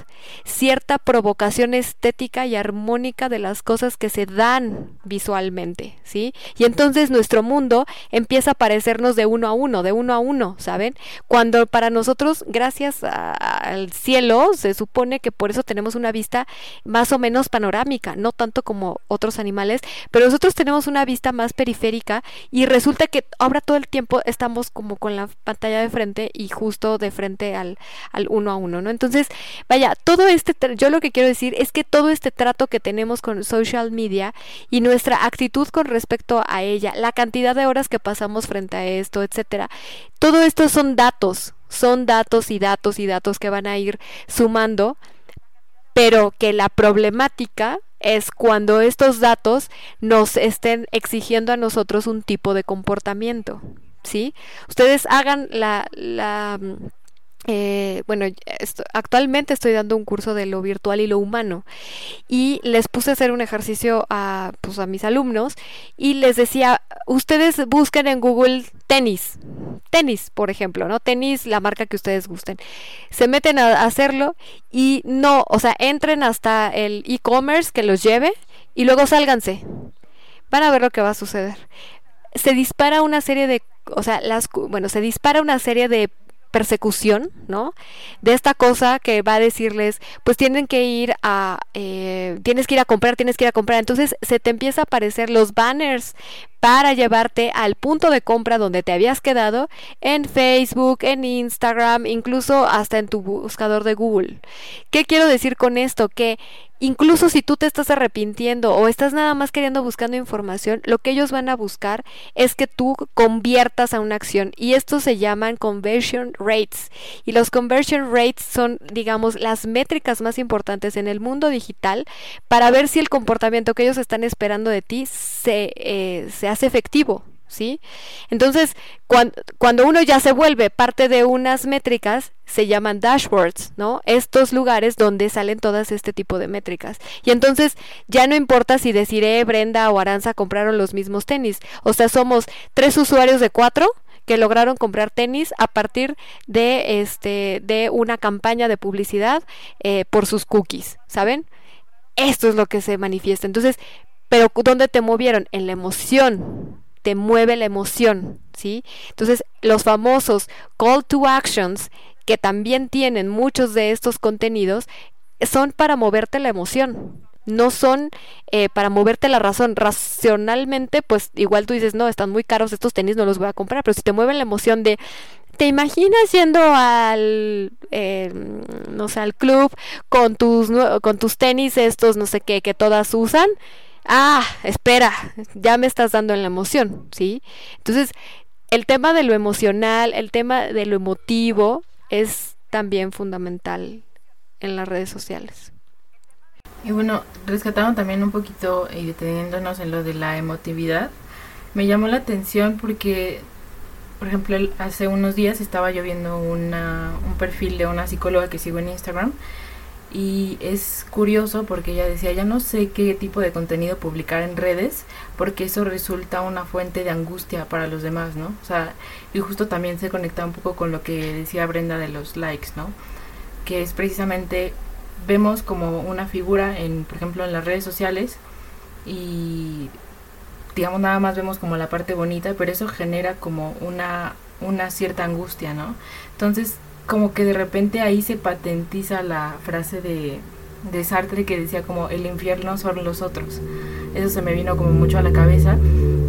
cierta provocación estética y armónica de las cosas que se dan visualmente, ¿sí? Y entonces nuestro mundo empieza a parecernos de uno a uno, de uno a uno, ¿saben? Cuando para nosotros, gracias al cielo, se supone que por eso tenemos una vista más o menos panorámica, no tanto como otros animales, pero nosotros tenemos una vista más periférica y resulta que ahora todo el tiempo estamos como con la pantalla de frente y justo de frente al, al uno a uno, ¿no? Entonces, vaya, todo este, yo lo que quiero decir es que todo este trato que tenemos con social media y nuestra actitud con respecto a ella, la cantidad de horas que pasamos frente a esto, etcétera, todo esto son datos, son datos y datos y datos que van a ir sumando, pero que la problemática es cuando estos datos nos estén exigiendo a nosotros un tipo de comportamiento. ¿Sí? Ustedes hagan la, la eh, bueno, actualmente estoy dando un curso de lo virtual y lo humano y les puse a hacer un ejercicio a, pues, a mis alumnos y les decía, ustedes busquen en Google tenis, tenis, por ejemplo, ¿no? Tenis, la marca que ustedes gusten. Se meten a hacerlo y no, o sea, entren hasta el e-commerce que los lleve y luego sálganse. Van a ver lo que va a suceder. Se dispara una serie de, o sea, las, bueno, se dispara una serie de persecución, ¿no? De esta cosa que va a decirles, pues tienen que ir a, eh, tienes que ir a comprar, tienes que ir a comprar. Entonces se te empieza a aparecer los banners para llevarte al punto de compra donde te habías quedado en Facebook, en Instagram, incluso hasta en tu buscador de Google. ¿Qué quiero decir con esto? Que incluso si tú te estás arrepintiendo o estás nada más queriendo buscando información, lo que ellos van a buscar es que tú conviertas a una acción y estos se llaman conversion rates y los conversion rates son digamos las métricas más importantes en el mundo digital para ver si el comportamiento que ellos están esperando de ti se, eh, se hace efectivo, ¿sí? Entonces, cuando, uno ya se vuelve parte de unas métricas, se llaman dashboards, ¿no? Estos lugares donde salen todas este tipo de métricas. Y entonces ya no importa si deciré Brenda o Aranza compraron los mismos tenis. O sea, somos tres usuarios de cuatro que lograron comprar tenis a partir de este de una campaña de publicidad eh, por sus cookies, ¿saben? Esto es lo que se manifiesta. Entonces, pero ¿dónde te movieron? En la emoción. Te mueve la emoción, ¿sí? Entonces, los famosos call to actions que también tienen muchos de estos contenidos son para moverte la emoción. No son eh, para moverte la razón. Racionalmente, pues igual tú dices, no, están muy caros estos tenis, no los voy a comprar. Pero si te mueven la emoción de, ¿Te imaginas yendo al, eh, no sé, al club con tus, con tus tenis estos, no sé qué, que todas usan? Ah, espera, ya me estás dando en la emoción, ¿sí? Entonces, el tema de lo emocional, el tema de lo emotivo es también fundamental en las redes sociales. Y bueno, rescatando también un poquito y deteniéndonos en lo de la emotividad, me llamó la atención porque, por ejemplo, hace unos días estaba yo viendo una, un perfil de una psicóloga que sigo en Instagram y es curioso porque ella decía, ya no sé qué tipo de contenido publicar en redes porque eso resulta una fuente de angustia para los demás, ¿no? O sea, y justo también se conecta un poco con lo que decía Brenda de los likes, ¿no? Que es precisamente, vemos como una figura, en, por ejemplo, en las redes sociales y digamos nada más vemos como la parte bonita, pero eso genera como una, una cierta angustia, ¿no? Entonces, como que de repente ahí se patentiza la frase de, de Sartre que decía como el infierno son los otros. Eso se me vino como mucho a la cabeza.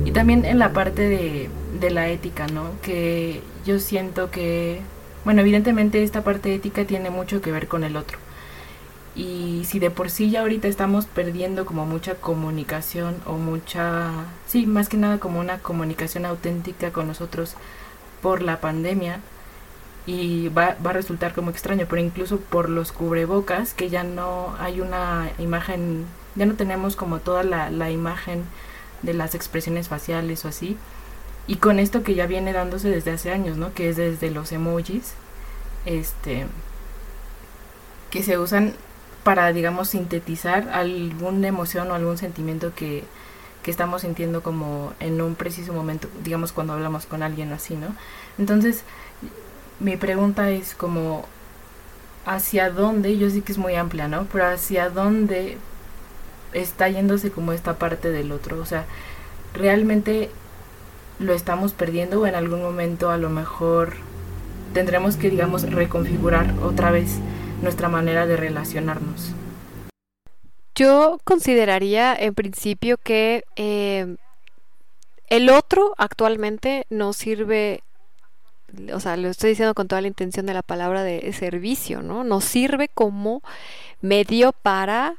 Y también en la parte de, de la ética, ¿no? Que yo siento que, bueno, evidentemente esta parte ética tiene mucho que ver con el otro. Y si de por sí ya ahorita estamos perdiendo como mucha comunicación o mucha, sí, más que nada como una comunicación auténtica con nosotros por la pandemia, y va, va a resultar como extraño, pero incluso por los cubrebocas, que ya no hay una imagen, ya no tenemos como toda la, la imagen de las expresiones faciales o así, y con esto que ya viene dándose desde hace años, ¿no? Que es desde los emojis, este, que se usan para, digamos, sintetizar alguna emoción o algún sentimiento que, que estamos sintiendo como en un preciso momento, digamos, cuando hablamos con alguien así, ¿no? Entonces, mi pregunta es como hacia dónde, yo sé que es muy amplia, ¿no? Pero hacia dónde está yéndose como esta parte del otro, o sea, realmente lo estamos perdiendo o en algún momento a lo mejor tendremos que, digamos, reconfigurar otra vez nuestra manera de relacionarnos. Yo consideraría en principio que eh, el otro actualmente no sirve o sea, lo estoy diciendo con toda la intención de la palabra de servicio, ¿no? Nos sirve como medio para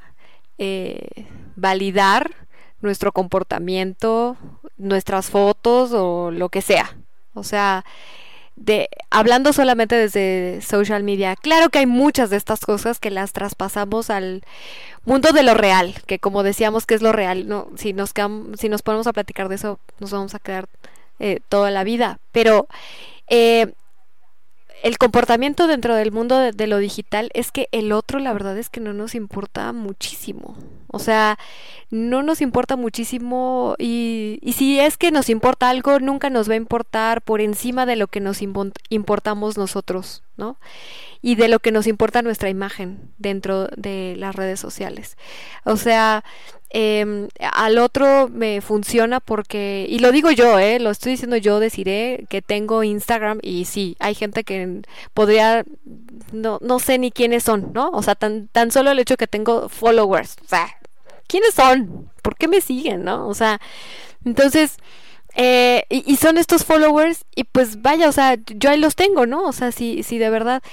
eh, validar nuestro comportamiento, nuestras fotos o lo que sea. O sea, de hablando solamente desde social media, claro que hay muchas de estas cosas que las traspasamos al mundo de lo real, que como decíamos que es lo real, no, si nos si nos ponemos a platicar de eso, nos vamos a quedar eh, toda la vida, pero eh, el comportamiento dentro del mundo de, lo digital es que el otro, la verdad es que no nos importa muchísimo. O sea, no nos importa muchísimo y, y si es que nos importa algo, nunca nos va a importar por encima de lo que nos importamos nosotros, ¿no? Y de lo que nos importa nuestra imagen dentro de las redes sociales. O sea, eh, al otro me funciona porque, y lo digo yo, eh, lo estoy diciendo yo, deciré que tengo Instagram y sí, hay gente que podría, no, no sé ni quiénes son, ¿no? O sea, tan, tan solo el hecho que tengo followers, o sea, ¿quiénes son? ¿Por qué me siguen, no? O sea, entonces... Eh, y, y, son estos followers y pues vaya, o sea, yo ahí los tengo, ¿no? O sea, si, si de verdad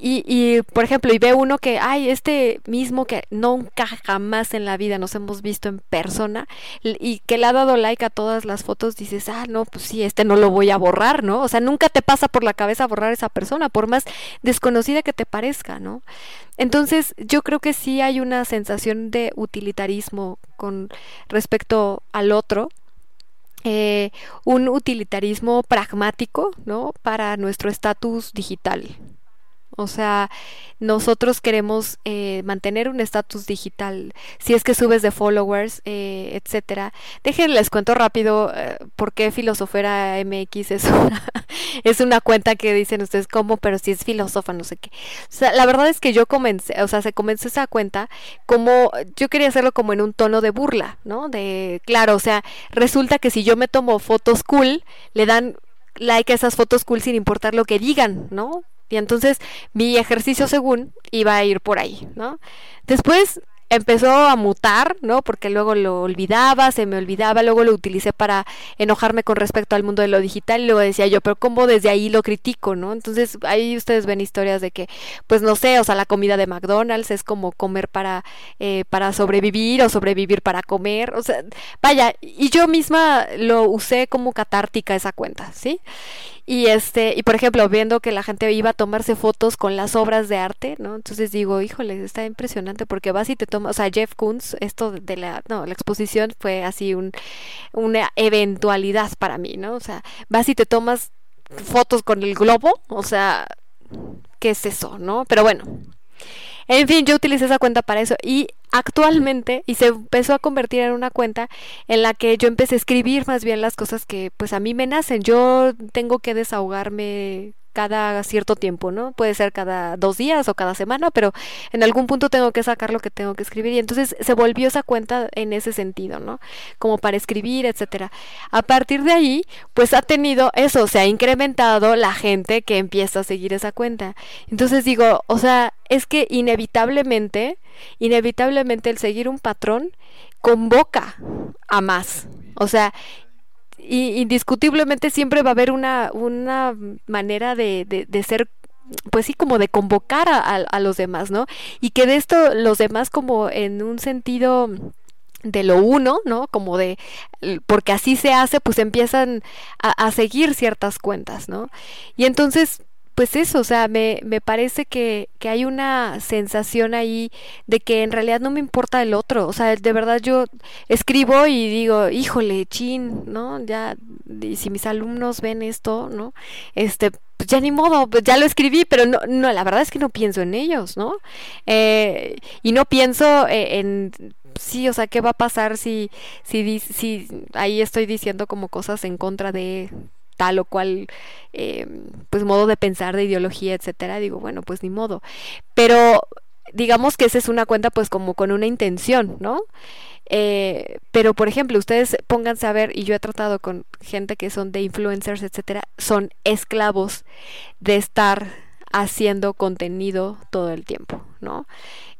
y, y, por ejemplo, y ve uno que, ay, este mismo que nunca jamás en la vida nos hemos visto en persona y que le ha dado like a todas las fotos, dices, ah, no, pues sí, este no lo voy a borrar, ¿no? O sea, nunca te pasa por la cabeza borrar esa persona, por más desconocida que te parezca, ¿no? Entonces, yo creo que sí hay una sensación de utilitarismo con respecto al otro. Eh, un utilitarismo pragmático, ¿no? Para nuestro estatus digital. O sea, nosotros queremos eh, mantener un estatus digital. Si es que subes de followers, eh, etcétera. Déjenles cuento rápido eh, por qué Filosofera MX es una, (laughs) es una cuenta que dicen ustedes cómo, pero si es filósofa, no sé qué. O sea, la verdad es que yo comencé, o sea, se comenzó esa cuenta como yo quería hacerlo como en un tono de burla, ¿no? De claro, o sea, resulta que si yo me tomo fotos cool, le dan like a esas fotos cool sin importar lo que digan, ¿no? Y entonces mi ejercicio según iba a ir por ahí, ¿no? Después empezó a mutar, ¿no? Porque luego lo olvidaba, se me olvidaba, luego lo utilicé para enojarme con respecto al mundo de lo digital y luego decía yo, pero ¿cómo desde ahí lo critico, ¿no? Entonces ahí ustedes ven historias de que, pues no sé, o sea, la comida de McDonald's es como comer para, eh, para sobrevivir o sobrevivir para comer, o sea, vaya, y yo misma lo usé como catártica esa cuenta, ¿sí? Y este, y por ejemplo, viendo que la gente iba a tomarse fotos con las obras de arte, ¿no? Entonces digo, híjole, está impresionante porque vas y te tomas, o sea, Jeff Koons, esto de la, no, la exposición fue así un, una eventualidad para mí, ¿no? O sea, vas y te tomas fotos con el globo, o sea, ¿qué es eso, no? Pero bueno, en fin, yo utilicé esa cuenta para eso y actualmente y se empezó a convertir en una cuenta en la que yo empecé a escribir más bien las cosas que pues a mí me nacen. Yo tengo que desahogarme cada cierto tiempo, ¿no? Puede ser cada dos días o cada semana, pero en algún punto tengo que sacar lo que tengo que escribir y entonces se volvió esa cuenta en ese sentido, ¿no? Como para escribir, etcétera. A partir de ahí, pues ha tenido eso, se ha incrementado la gente que empieza a seguir esa cuenta. Entonces digo, o sea, es que inevitablemente, inevitablemente el seguir un patrón convoca a más. O sea, y indiscutiblemente siempre va a haber una, una manera de, de, ser pues sí, como de convocar a, a, los demás, ¿no? Y que de esto los demás como en un sentido de lo uno, ¿no? Como de, porque así se hace, pues empiezan a, a seguir ciertas cuentas, ¿no? Y entonces, pues eso, o sea, me, me parece que, que, hay una sensación ahí de que en realidad no me importa el otro, o sea, de verdad yo escribo y digo, híjole, chin, ¿no? Ya, y si mis alumnos ven esto, ¿no? Este, pues ya ni modo, pues ya lo escribí, pero no, no, la verdad es que no pienso en ellos, ¿no? Eh, y no pienso eh, en, sí, o sea, ¿qué va a pasar si, si, si ahí estoy diciendo como cosas en contra de tal o cual eh, pues modo de pensar, de ideología, etcétera, digo, bueno, pues ni modo. Pero digamos que esa es una cuenta pues como con una intención, ¿no? Eh, pero por ejemplo, ustedes pónganse a ver, y yo he tratado con gente que son de influencers, etcétera, son esclavos de estar haciendo contenido todo el tiempo, ¿no?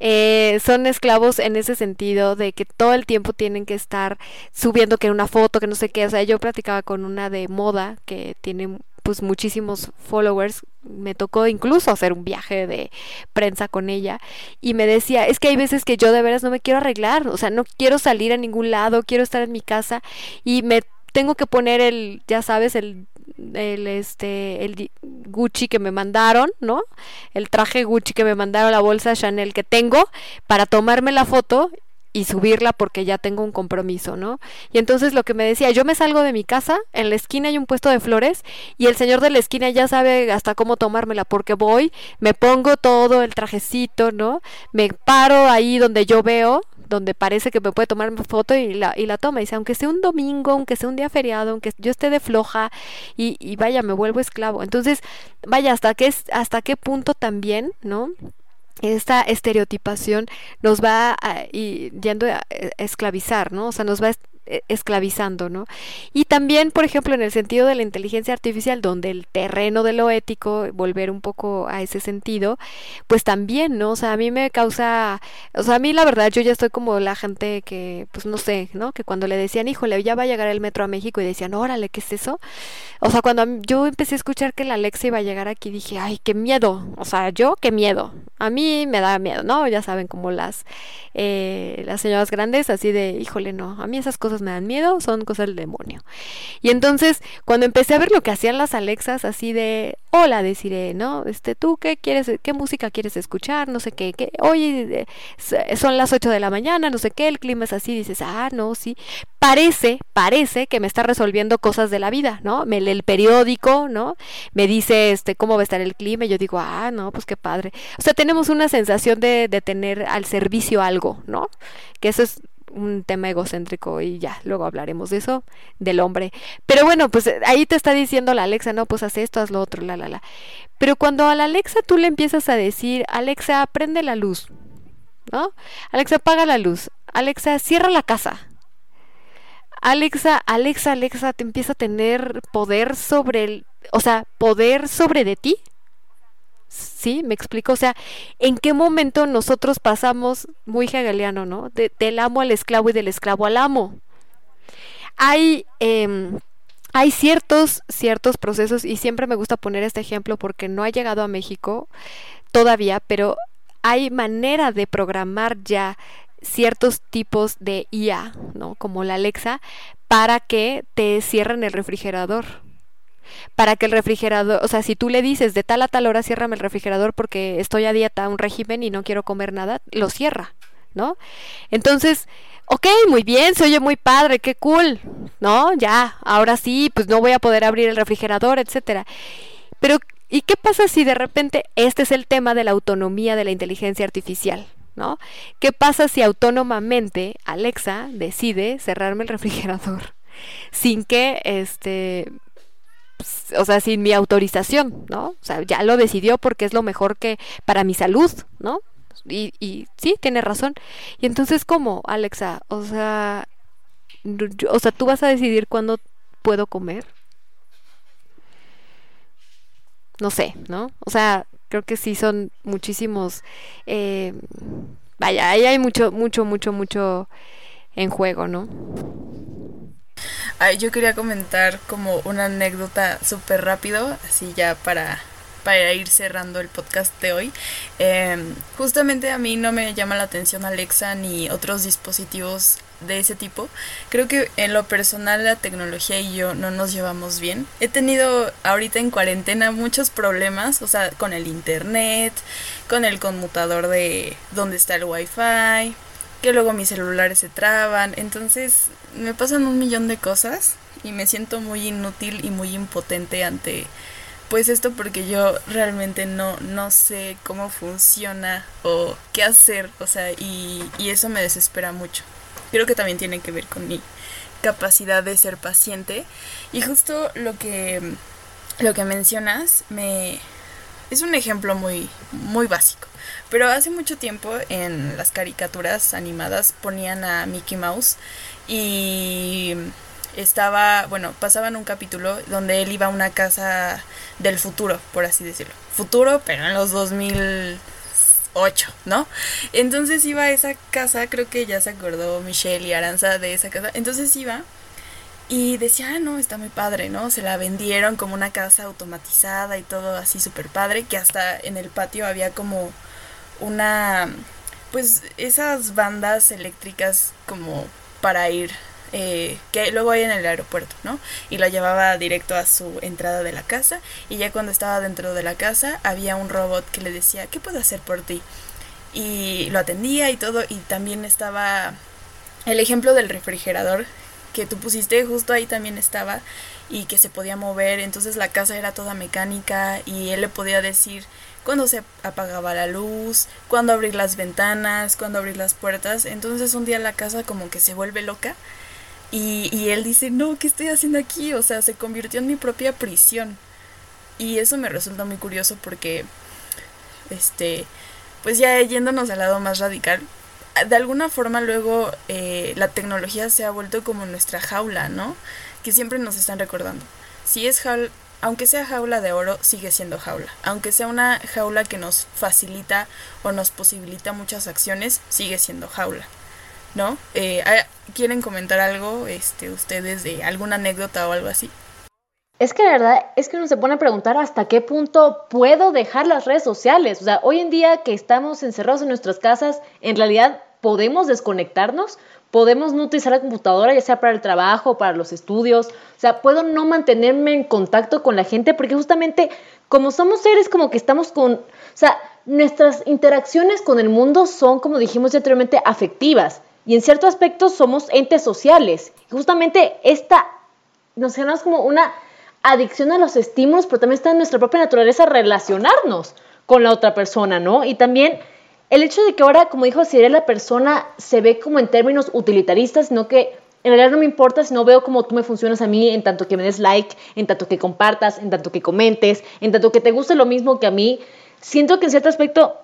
Eh, son esclavos en ese sentido de que todo el tiempo tienen que estar subiendo que una foto, que no sé qué, o sea, yo platicaba con una de moda que tiene pues muchísimos followers, me tocó incluso hacer un viaje de prensa con ella y me decía, es que hay veces que yo de veras no me quiero arreglar, o sea, no quiero salir a ningún lado, quiero estar en mi casa y me tengo que poner el, ya sabes, el el este el Gucci que me mandaron, ¿no? El traje Gucci que me mandaron, la bolsa Chanel que tengo para tomarme la foto y subirla porque ya tengo un compromiso, ¿no? Y entonces lo que me decía, yo me salgo de mi casa, en la esquina hay un puesto de flores y el señor de la esquina ya sabe hasta cómo tomármela porque voy, me pongo todo el trajecito, ¿no? Me paro ahí donde yo veo, donde parece que me puede tomar foto y la, y la toma. Y dice, aunque sea un domingo, aunque sea un día feriado, aunque yo esté de floja y, y vaya, me vuelvo esclavo. Entonces, vaya, hasta qué, hasta qué punto también, ¿no? esta estereotipación nos va a, y, yendo a, esclavizar, ¿no? O sea, nos va a esclavizando, ¿no? Y también, por ejemplo, en el sentido de la inteligencia artificial, donde el terreno de lo ético, volver un poco a ese sentido, pues también, ¿no? O sea, a mí me causa, o sea, a mí la verdad, yo ya estoy como la gente que, pues no sé, ¿no? Que cuando le decían, híjole, ya va a llegar el metro a México y decían, órale, ¿qué es eso? O sea, cuando yo empecé a escuchar que la Alexa iba a llegar aquí, dije, ay, qué miedo, o sea, yo, qué miedo. A mí me da miedo, ¿no? Ya saben, como las, eh, las señoras grandes, así de, híjole, no, a mí esas cosas me dan miedo, son cosas del demonio. Y entonces, cuando empecé a ver lo que hacían las Alexas, así de, hola, deciré, ¿no? Este, ¿tú qué quieres, qué música quieres escuchar? No sé qué, qué, oye, son las 8 de la mañana, no sé qué, el clima es así, dices, ah, no, sí. Parece, parece que me está resolviendo cosas de la vida, ¿no? Me lee el periódico, ¿no? Me dice, este, cómo va a estar el clima, y yo digo, ah, no, pues qué padre. O sea, tenemos una sensación de, de tener al servicio algo, ¿no? Que eso es un tema egocéntrico y ya, luego hablaremos de eso, del hombre. Pero bueno, pues eh, ahí te está diciendo la Alexa, no, pues haz esto, haz lo otro, la, la, la. Pero cuando a la Alexa tú le empiezas a decir, Alexa, prende la luz, ¿no? Alexa, apaga la luz. Alexa, cierra la casa. Alexa, Alexa, Alexa, te empieza a tener poder sobre el, o sea, poder sobre de ti. ¿Sí? ¿Me explico? O sea, ¿en qué momento nosotros pasamos, muy hegeliano, ¿no? del amo al esclavo y del esclavo al amo. Hay, em, hay ciertos, ciertos procesos, y siempre me gusta poner este ejemplo porque no ha llegado a México todavía, pero hay manera de programar ya ciertos tipos de IA, ¿no? Como la Alexa, para que te cierren el refrigerador para que el refrigerador, o sea, si tú le dices de tal a tal hora ciérrame el refrigerador porque estoy a dieta, un régimen y no quiero comer nada, lo cierra, ¿no? Entonces, ok, muy bien, se oye muy padre, qué cool, ¿no? Ya, ahora sí, pues no voy a poder abrir el refrigerador, etcétera. Pero, ¿y qué pasa si de repente este es el tema de la autonomía de la inteligencia artificial? ¿No? ¿Qué pasa si autónomamente Alexa decide cerrarme el (laughs) refrigerador sin que este o sea, sin mi autorización, ¿no? O sea, ya lo decidió porque es lo mejor que para mi salud, ¿no? Y, y sí, tiene razón. Y entonces, ¿cómo, Alexa? O sea, o sea, tú vas a decidir cuándo puedo comer. No sé, ¿no? O sea, creo que sí son muchísimos. Eh, vaya, ahí hay mucho, mucho, mucho, mucho en juego, ¿no? Yo quería comentar como una anécdota súper rápido, así ya para, para ir cerrando el podcast de hoy. Em, justamente a mí no me llama la atención Alexa ni otros dispositivos de ese tipo. Creo que en lo personal la tecnología y yo no nos llevamos bien. He tenido ahorita en cuarentena muchos problemas, o sea, con el internet, con el conmutador de dónde está el wifi, que luego mis celulares se traban, entonces me pasan un millón de cosas y me siento muy inútil y muy impotente ante pues esto porque yo realmente no, no sé cómo funciona o qué hacer, o sea, y, y eso me desespera mucho. Creo que también tiene que ver con mi capacidad de ser paciente y justo lo que lo que mencionas me es un ejemplo muy muy básico pero hace mucho tiempo en las caricaturas animadas ponían a Mickey Mouse y estaba, bueno, pasaban un capítulo donde él iba a una casa del futuro, por así decirlo. Futuro, pero en los 2008, ¿no? Entonces iba a esa casa, creo que ya se acordó Michelle y Aranza de esa casa. Entonces iba y decía, ah, no, está muy padre, ¿no? Se la vendieron como una casa automatizada y todo así súper padre, que hasta en el patio había como una, pues esas bandas eléctricas como para ir eh, que luego hay en el aeropuerto, ¿no? Y lo llevaba directo a su entrada de la casa y ya cuando estaba dentro de la casa había un robot que le decía, ¿qué puedo hacer por ti? Y lo atendía y todo y también estaba el ejemplo del refrigerador que tú pusiste justo ahí también estaba y que se podía mover, entonces la casa era toda mecánica y él le podía decir cuándo se apagaba la luz, cuándo abrir las ventanas, cuándo abrir las puertas, entonces un día la casa como que se vuelve loca y, y él dice, no, ¿qué estoy haciendo aquí? O sea, se convirtió en mi propia prisión y eso me resulta muy curioso porque, este, pues ya yéndonos al lado más radical, de alguna forma luego eh, la tecnología se ha vuelto como nuestra jaula, ¿no? Que siempre nos están recordando. Si es jaula, aunque sea jaula de oro, sigue siendo jaula. Aunque sea una jaula que nos facilita o nos posibilita muchas acciones, sigue siendo jaula. ¿No? Eh, ¿Quieren comentar algo este, ustedes de alguna anécdota o algo así? Es que la verdad es que uno se pone a preguntar hasta qué punto puedo dejar las redes sociales. O sea, hoy en día que estamos encerrados en nuestras casas, en realidad podemos desconectarnos, podemos no utilizar la computadora, ya sea para el trabajo, para los estudios, o sea, puedo no mantenerme en contacto con la gente porque justamente como somos seres como que estamos con, o sea, nuestras interacciones con el mundo son, como dijimos anteriormente, afectivas y en cierto aspecto somos entes sociales. Y justamente esta nos generamos como una adicción a los estímulos, pero también está en nuestra propia naturaleza relacionarnos con la otra persona, ¿no? Y también el hecho de que ahora, como dijo Cyril, la persona se ve como en términos utilitaristas, sino que en realidad no me importa si no veo cómo tú me funcionas a mí en tanto que me des like, en tanto que compartas, en tanto que comentes, en tanto que te guste lo mismo que a mí. Siento que en cierto aspecto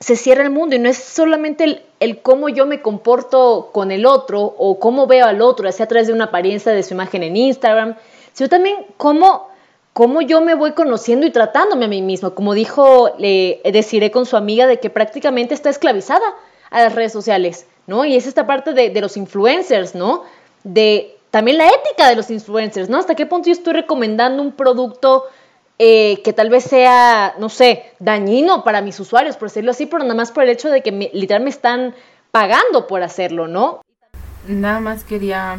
se cierra el mundo y no es solamente el, el, cómo yo me comporto con el otro o cómo veo al otro, sea a través de una apariencia de su imagen en Instagram, sino también cómo cómo yo me voy conociendo y tratándome a mí mismo. Como dijo, le deciré con su amiga de que prácticamente está esclavizada a las redes sociales, ¿no? Y es esta parte de, los influencers, ¿no? De también la ética de los influencers, ¿no? Hasta qué punto yo estoy recomendando un producto eh, que tal vez sea, no sé, dañino para mis usuarios, por decirlo así, pero nada más por el hecho de que me, literal me están pagando por hacerlo, ¿no? Nada más quería,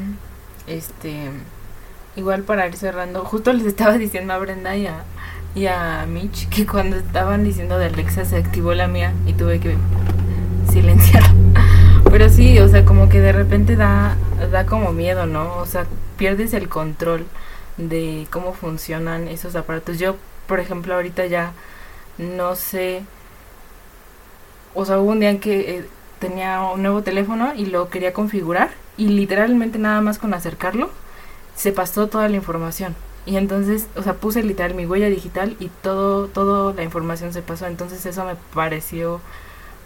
este, igual para ir cerrando, justo les estaba (laughs) diciendo a Brenda y a, y a Mitch que cuando estaban diciendo de Alexa se activó la mía y tuve que (laughs) silenciar. (laughs) Pero sí, o sea, como que de repente da, da como miedo, ¿no? O sea, pierdes el control de cómo funcionan esos aparatos. Yo, por ejemplo, ahorita ya no sé, o sea, hubo un día en que eh, tenía un nuevo teléfono y lo quería configurar y literalmente nada más con acercarlo se pasó toda la información. Y entonces, o sea, puse literal mi huella digital y todo, toda la información se pasó. Entonces eso me pareció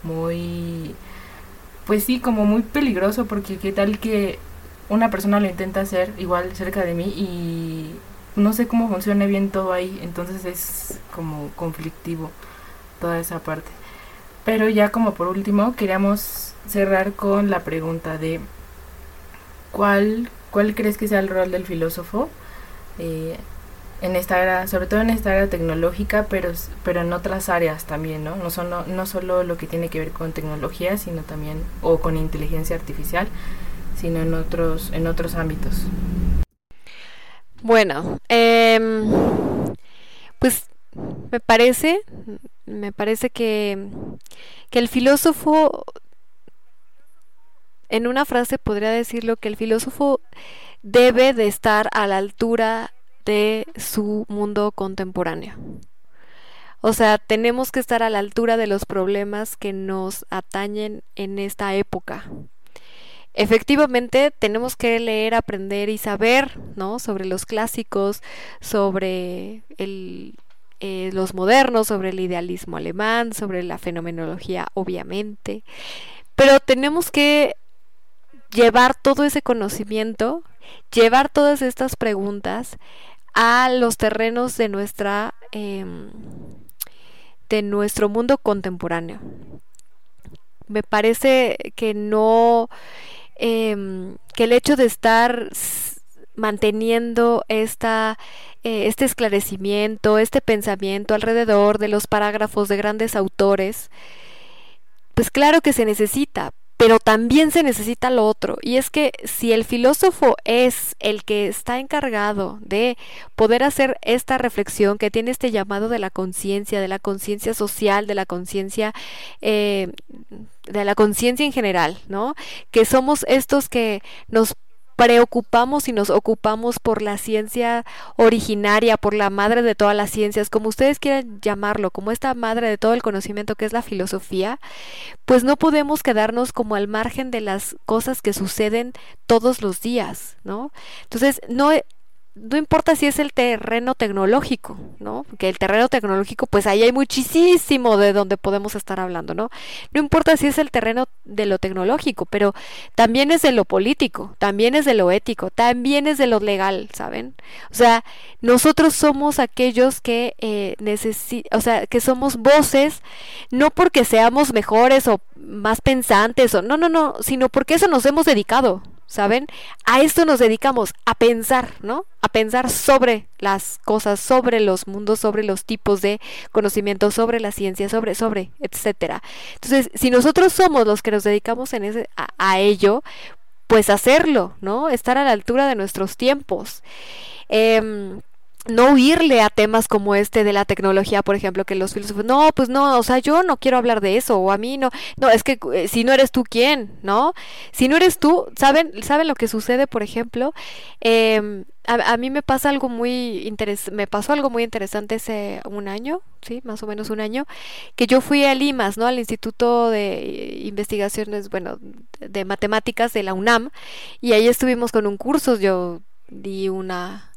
muy, pues sí, como muy peligroso porque qué tal que una persona lo intenta hacer igual cerca de mí y no sé cómo funcione bien todo ahí. Entonces es como conflictivo toda esa parte. Pero ya como por último, queríamos cerrar con la pregunta de cuál ¿Cuál crees que sea el rol del filósofo eh, en esta era, sobre todo en esta era tecnológica, pero, pero en otras áreas también, ¿no? No solo, no solo lo que tiene que ver con tecnología, sino también, o con inteligencia artificial, sino en otros, en otros ámbitos. Bueno, em, pues me parece, me parece que, que el filósofo en una frase podría decirlo que el filósofo debe de estar a la altura de su mundo contemporáneo. O sea, tenemos que estar a la altura de los problemas que nos atañen en esta época. Efectivamente, tenemos que leer, aprender y saber, ¿no? Sobre los clásicos, sobre eh, los modernos, sobre el idealismo alemán, sobre la fenomenología, obviamente. Pero tenemos que llevar todo ese conocimiento, llevar todas estas preguntas a los terrenos de nuestra em, de nuestro mundo contemporáneo. Me parece que no em, que el hecho de estar manteniendo esta, eh, este esclarecimiento, este pensamiento alrededor de los parágrafos de grandes autores, pues claro que se necesita, pero también se necesita lo otro. Y es que si el filósofo es el que está encargado de poder hacer esta reflexión, que tiene este llamado de la conciencia, de la conciencia social, de la conciencia, eh, de la conciencia en general, ¿no? Que somos estos que nos preocupamos y nos ocupamos por la ciencia originaria, por la madre de todas las ciencias, como ustedes quieran llamarlo, como esta madre de todo el conocimiento que es la filosofía, pues no podemos quedarnos como al margen de las cosas que suceden todos los días, ¿no? Entonces, no no importa si es el terreno tecnológico, ¿no? Que el terreno tecnológico, pues ahí hay muchísimo de donde podemos estar hablando, ¿no? No importa si es el terreno de lo tecnológico, pero también es de lo político, también es de lo ético, también es de lo legal, ¿saben? O sea, nosotros somos aquellos que eh, o sea, que somos voces, no porque seamos mejores o más pensantes, o no, no, no, sino porque eso nos hemos dedicado, ¿saben? A esto nos dedicamos, a pensar, ¿no? A pensar sobre las cosas, sobre los mundos, sobre los tipos de conocimiento, sobre la ciencia, sobre, sobre, etcétera. Entonces, si nosotros somos los que nos dedicamos en ese, a, ello, pues hacerlo, ¿no? Estar a la altura de nuestros tiempos. Eh, no huirle a temas como este de la tecnología, por ejemplo, que los filósofos, no, pues no, o sea, yo no quiero hablar de eso, o a mí no, no, es que eh, si no eres tú, ¿quién? ¿No? Si no eres tú, ¿saben, ¿saben lo que sucede, por ejemplo? Em, a, mí me pasa algo muy me pasó algo muy interesante hace un año, sí, más o menos un año, que yo fui a Limas, ¿no? Al Instituto de Investigaciones, bueno, de Matemáticas de la UNAM, y ahí estuvimos con un curso, yo di una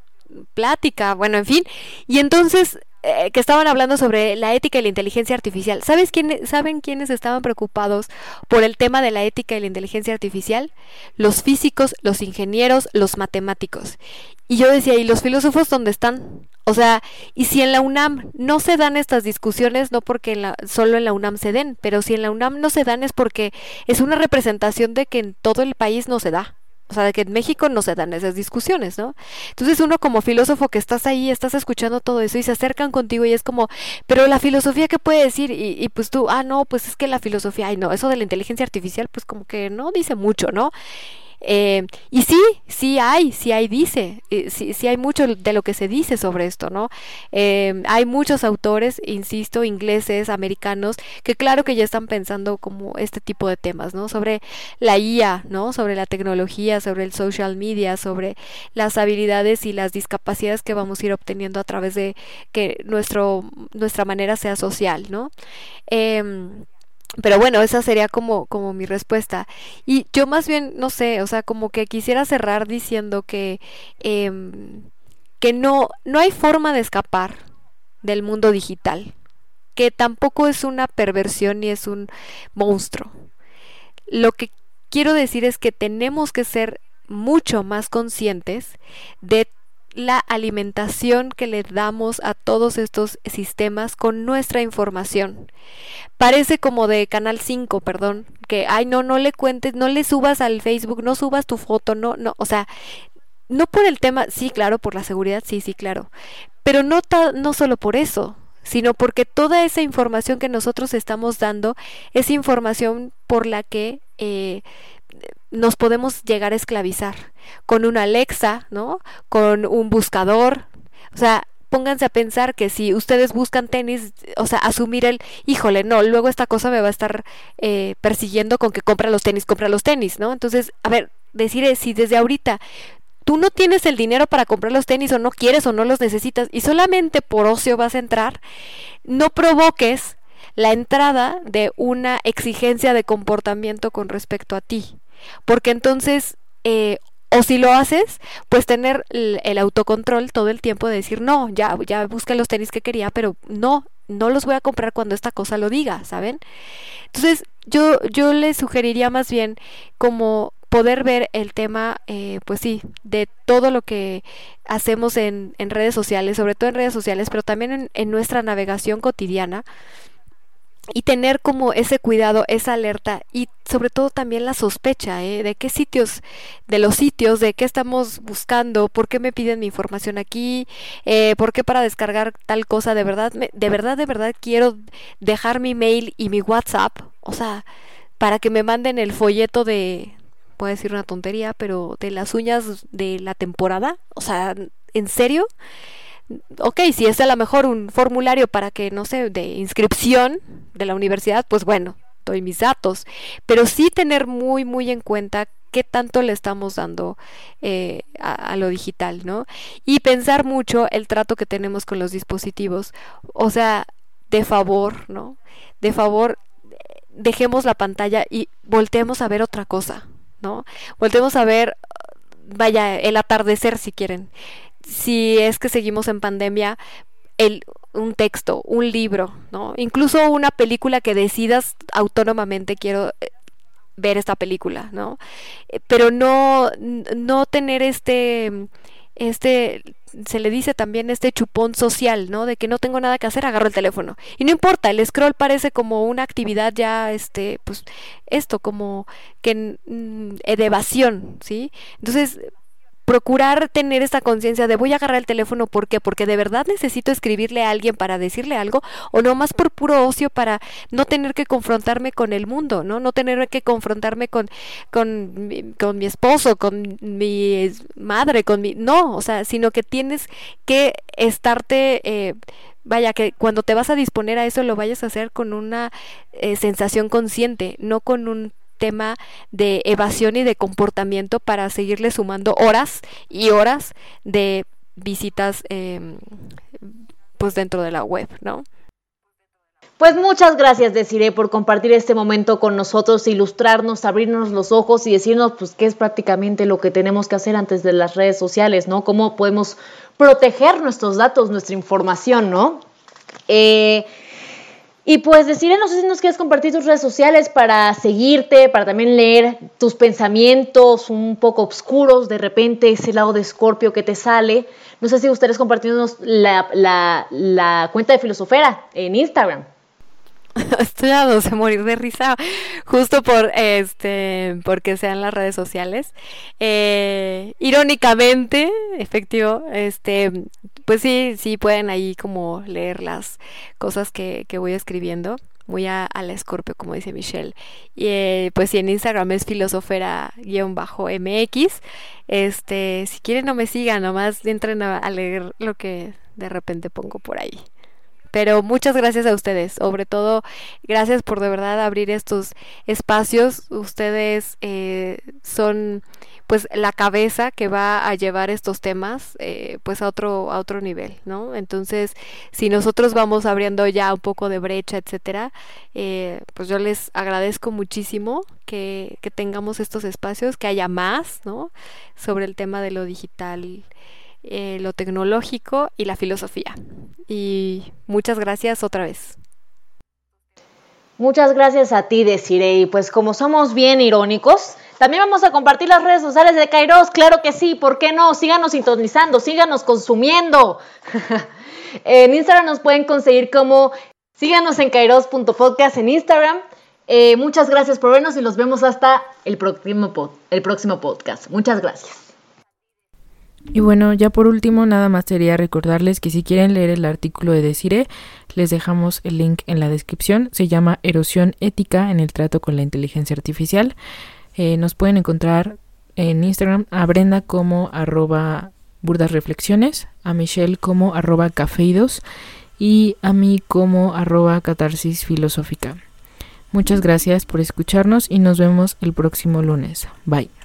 plática, bueno, en fin. Y entonces, eh, que estaban hablando sobre la ética y la inteligencia artificial. ¿Sabes quién, ¿Saben quiénes estaban preocupados por el tema de la ética y la inteligencia artificial? Los físicos, los ingenieros, los matemáticos. Y yo decía, ¿y los filósofos dónde están? O sea, y si en la UNAM no se dan estas discusiones, no porque en la, solo en la UNAM se den, pero si en la UNAM no se dan es porque es una representación de que en todo el país no se da. O sea, de que en México no se dan esas discusiones, ¿no? Entonces uno como filósofo que estás ahí, estás escuchando todo eso y se acercan contigo y es como, pero la filosofía, ¿qué puede decir? Y, y pues tú, ah, no, pues es que la filosofía, ay, no, eso de la inteligencia artificial, pues como que no dice mucho, ¿no? Eh, y sí, sí hay, sí hay dice, eh, sí, sí, hay mucho de lo que se dice sobre esto, ¿no? Eh, hay muchos autores, insisto, ingleses, americanos, que claro que ya están pensando como este tipo de temas, ¿no? Sobre la IA, ¿no? Sobre la tecnología, sobre el social media, sobre las habilidades y las discapacidades que vamos a ir obteniendo a través de que nuestro, nuestra manera sea social, ¿no? Em, pero bueno, esa sería como, como mi respuesta. Y yo más bien, no sé, o sea, como que quisiera cerrar diciendo que, em, que no, no hay forma de escapar del mundo digital, que tampoco es una perversión ni es un monstruo. Lo que quiero decir es que tenemos que ser mucho más conscientes de la alimentación que le damos a todos estos sistemas con nuestra información. Parece como de Canal 5, perdón, que, ay, no, no le cuentes, no le subas al Facebook, no subas tu foto, no, no, o sea, no por el tema, sí, claro, por la seguridad, sí, sí, claro, pero no, no solo por eso, sino porque toda esa información que nosotros estamos dando es información por la que eh, nos podemos llegar a esclavizar con una Alexa, ¿no? Con un buscador. O sea, pónganse a pensar que si ustedes buscan tenis, o sea, asumir el, híjole, no, luego esta cosa me va a estar eh, persiguiendo con que compra los tenis, compra los tenis, ¿no? Entonces, a ver, decir si desde ahorita tú no tienes el dinero para comprar los tenis o no quieres o no los necesitas y solamente por ocio vas a entrar, no provoques la entrada de una exigencia de comportamiento con respecto a ti. Porque entonces, eh, o si lo haces, pues tener el, autocontrol todo el tiempo de decir, no, ya, ya busqué los tenis que quería, pero no, no los voy a comprar cuando esta cosa lo diga, ¿saben? Entonces, yo, yo le sugeriría más bien como poder ver el tema, eh, pues sí, de todo lo que hacemos en, en, redes sociales, sobre todo en redes sociales, pero también en nuestra navegación cotidiana, y tener como ese cuidado, esa alerta y sobre todo también la sospecha ¿eh? de qué sitios, de los sitios, de qué estamos buscando, por qué me piden mi información aquí, eh, por qué para descargar tal cosa, de verdad, de verdad, de verdad quiero dejar mi mail y mi WhatsApp, o sea, para que me manden el folleto de, voy a decir una tontería, pero de las uñas de la temporada. O sea, ¿en serio? Ok, si es a lo mejor un formulario para que, no sé, de inscripción de la universidad, pues bueno, doy mis datos. Pero sí tener muy, muy en cuenta qué tanto le estamos dando eh, a, lo digital, ¿no? Y pensar mucho el trato que tenemos con los dispositivos. O sea, de favor, ¿no? De favor, dejemos la pantalla y volteemos a ver otra cosa, ¿no? Volteemos a ver, vaya, el atardecer si quieren. Si es que seguimos en pandemia, el, un texto, un libro, ¿no? Incluso una película que decidas autónomamente quiero eh, ver esta película, ¿no? Eh, pero no, no tener este, este, se le dice también este chupón social, ¿no? De que no tengo nada que hacer, agarro el teléfono. Y no importa, el scroll parece como una actividad ya, este, pues, esto, como que mm, evasión, ¿sí? Entonces, procurar tener esta conciencia de voy a agarrar el teléfono, ¿por qué? Porque de verdad necesito escribirle a alguien para decirle algo o no más por puro ocio para no tener que confrontarme con el mundo, ¿no? No tener que confrontarme con, con, con mi esposo, con mi madre, con mi... No, o sea, sino que tienes que estarte... Eh, vaya, que cuando te vas a disponer a eso lo vayas a hacer con una eh, sensación consciente, no con un tema de evasión y de comportamiento para seguirle sumando horas y horas de visitas em, pues dentro de la web, ¿no? Pues muchas gracias, Desiree, por compartir este momento con nosotros, ilustrarnos, abrirnos los ojos y decirnos, pues, qué es prácticamente lo que tenemos que hacer antes de las redes sociales, ¿no? Cómo podemos proteger nuestros datos, nuestra información, ¿no? Eh, y pues decirle, no sé si nos quieres compartir tus redes sociales para seguirte, para también leer tus pensamientos un poco oscuros, de repente ese lado de escorpio que te sale. No sé si gustarías compartirnos la, la, la cuenta de Filosofera en Instagram. (laughs) Estoy a dos de morir de risa, justo por este, porque sean las redes sociales. Eh, irónicamente, efectivo, este, pues sí, sí pueden ahí como leer las cosas que, que voy escribiendo. Muy a, la escorpio, como dice Michelle. Y eh, pues sí, en Instagram es filosofera-mx. Este, si quieren no me sigan, nomás entren a leer lo que de repente pongo por ahí. Pero muchas gracias a ustedes, sobre todo gracias por de verdad abrir estos espacios. Ustedes eh, son pues la cabeza que va a llevar estos temas eh, pues a otro a otro nivel no entonces si nosotros vamos abriendo ya un poco de brecha etcétera eh, pues yo les agradezco muchísimo que, que tengamos estos espacios que haya más no sobre el tema de lo digital eh, lo tecnológico y la filosofía. Y muchas gracias otra vez. Muchas gracias a ti, Desiree. Y pues como somos bien irónicos, también vamos a compartir las redes sociales de Kairos. Claro que sí, ¿por qué no? Síganos sintonizando, síganos consumiendo. (laughs) en Instagram nos pueden conseguir como síganos en kairos.podcast en Instagram. Eh, muchas gracias por vernos y los vemos hasta el próximo, el próximo podcast. Muchas gracias. Y bueno, ya por último, nada más sería recordarles que si quieren leer el artículo de Desire, les dejamos el link en la descripción. Se llama Erosión ética en el trato con la inteligencia artificial. Eh, nos pueden encontrar en Instagram a Brenda como arroba burdas reflexiones, a Michelle como arroba cafeidos y a mí como arroba catarsis filosófica. Muchas gracias por escucharnos y nos vemos el próximo lunes. Bye.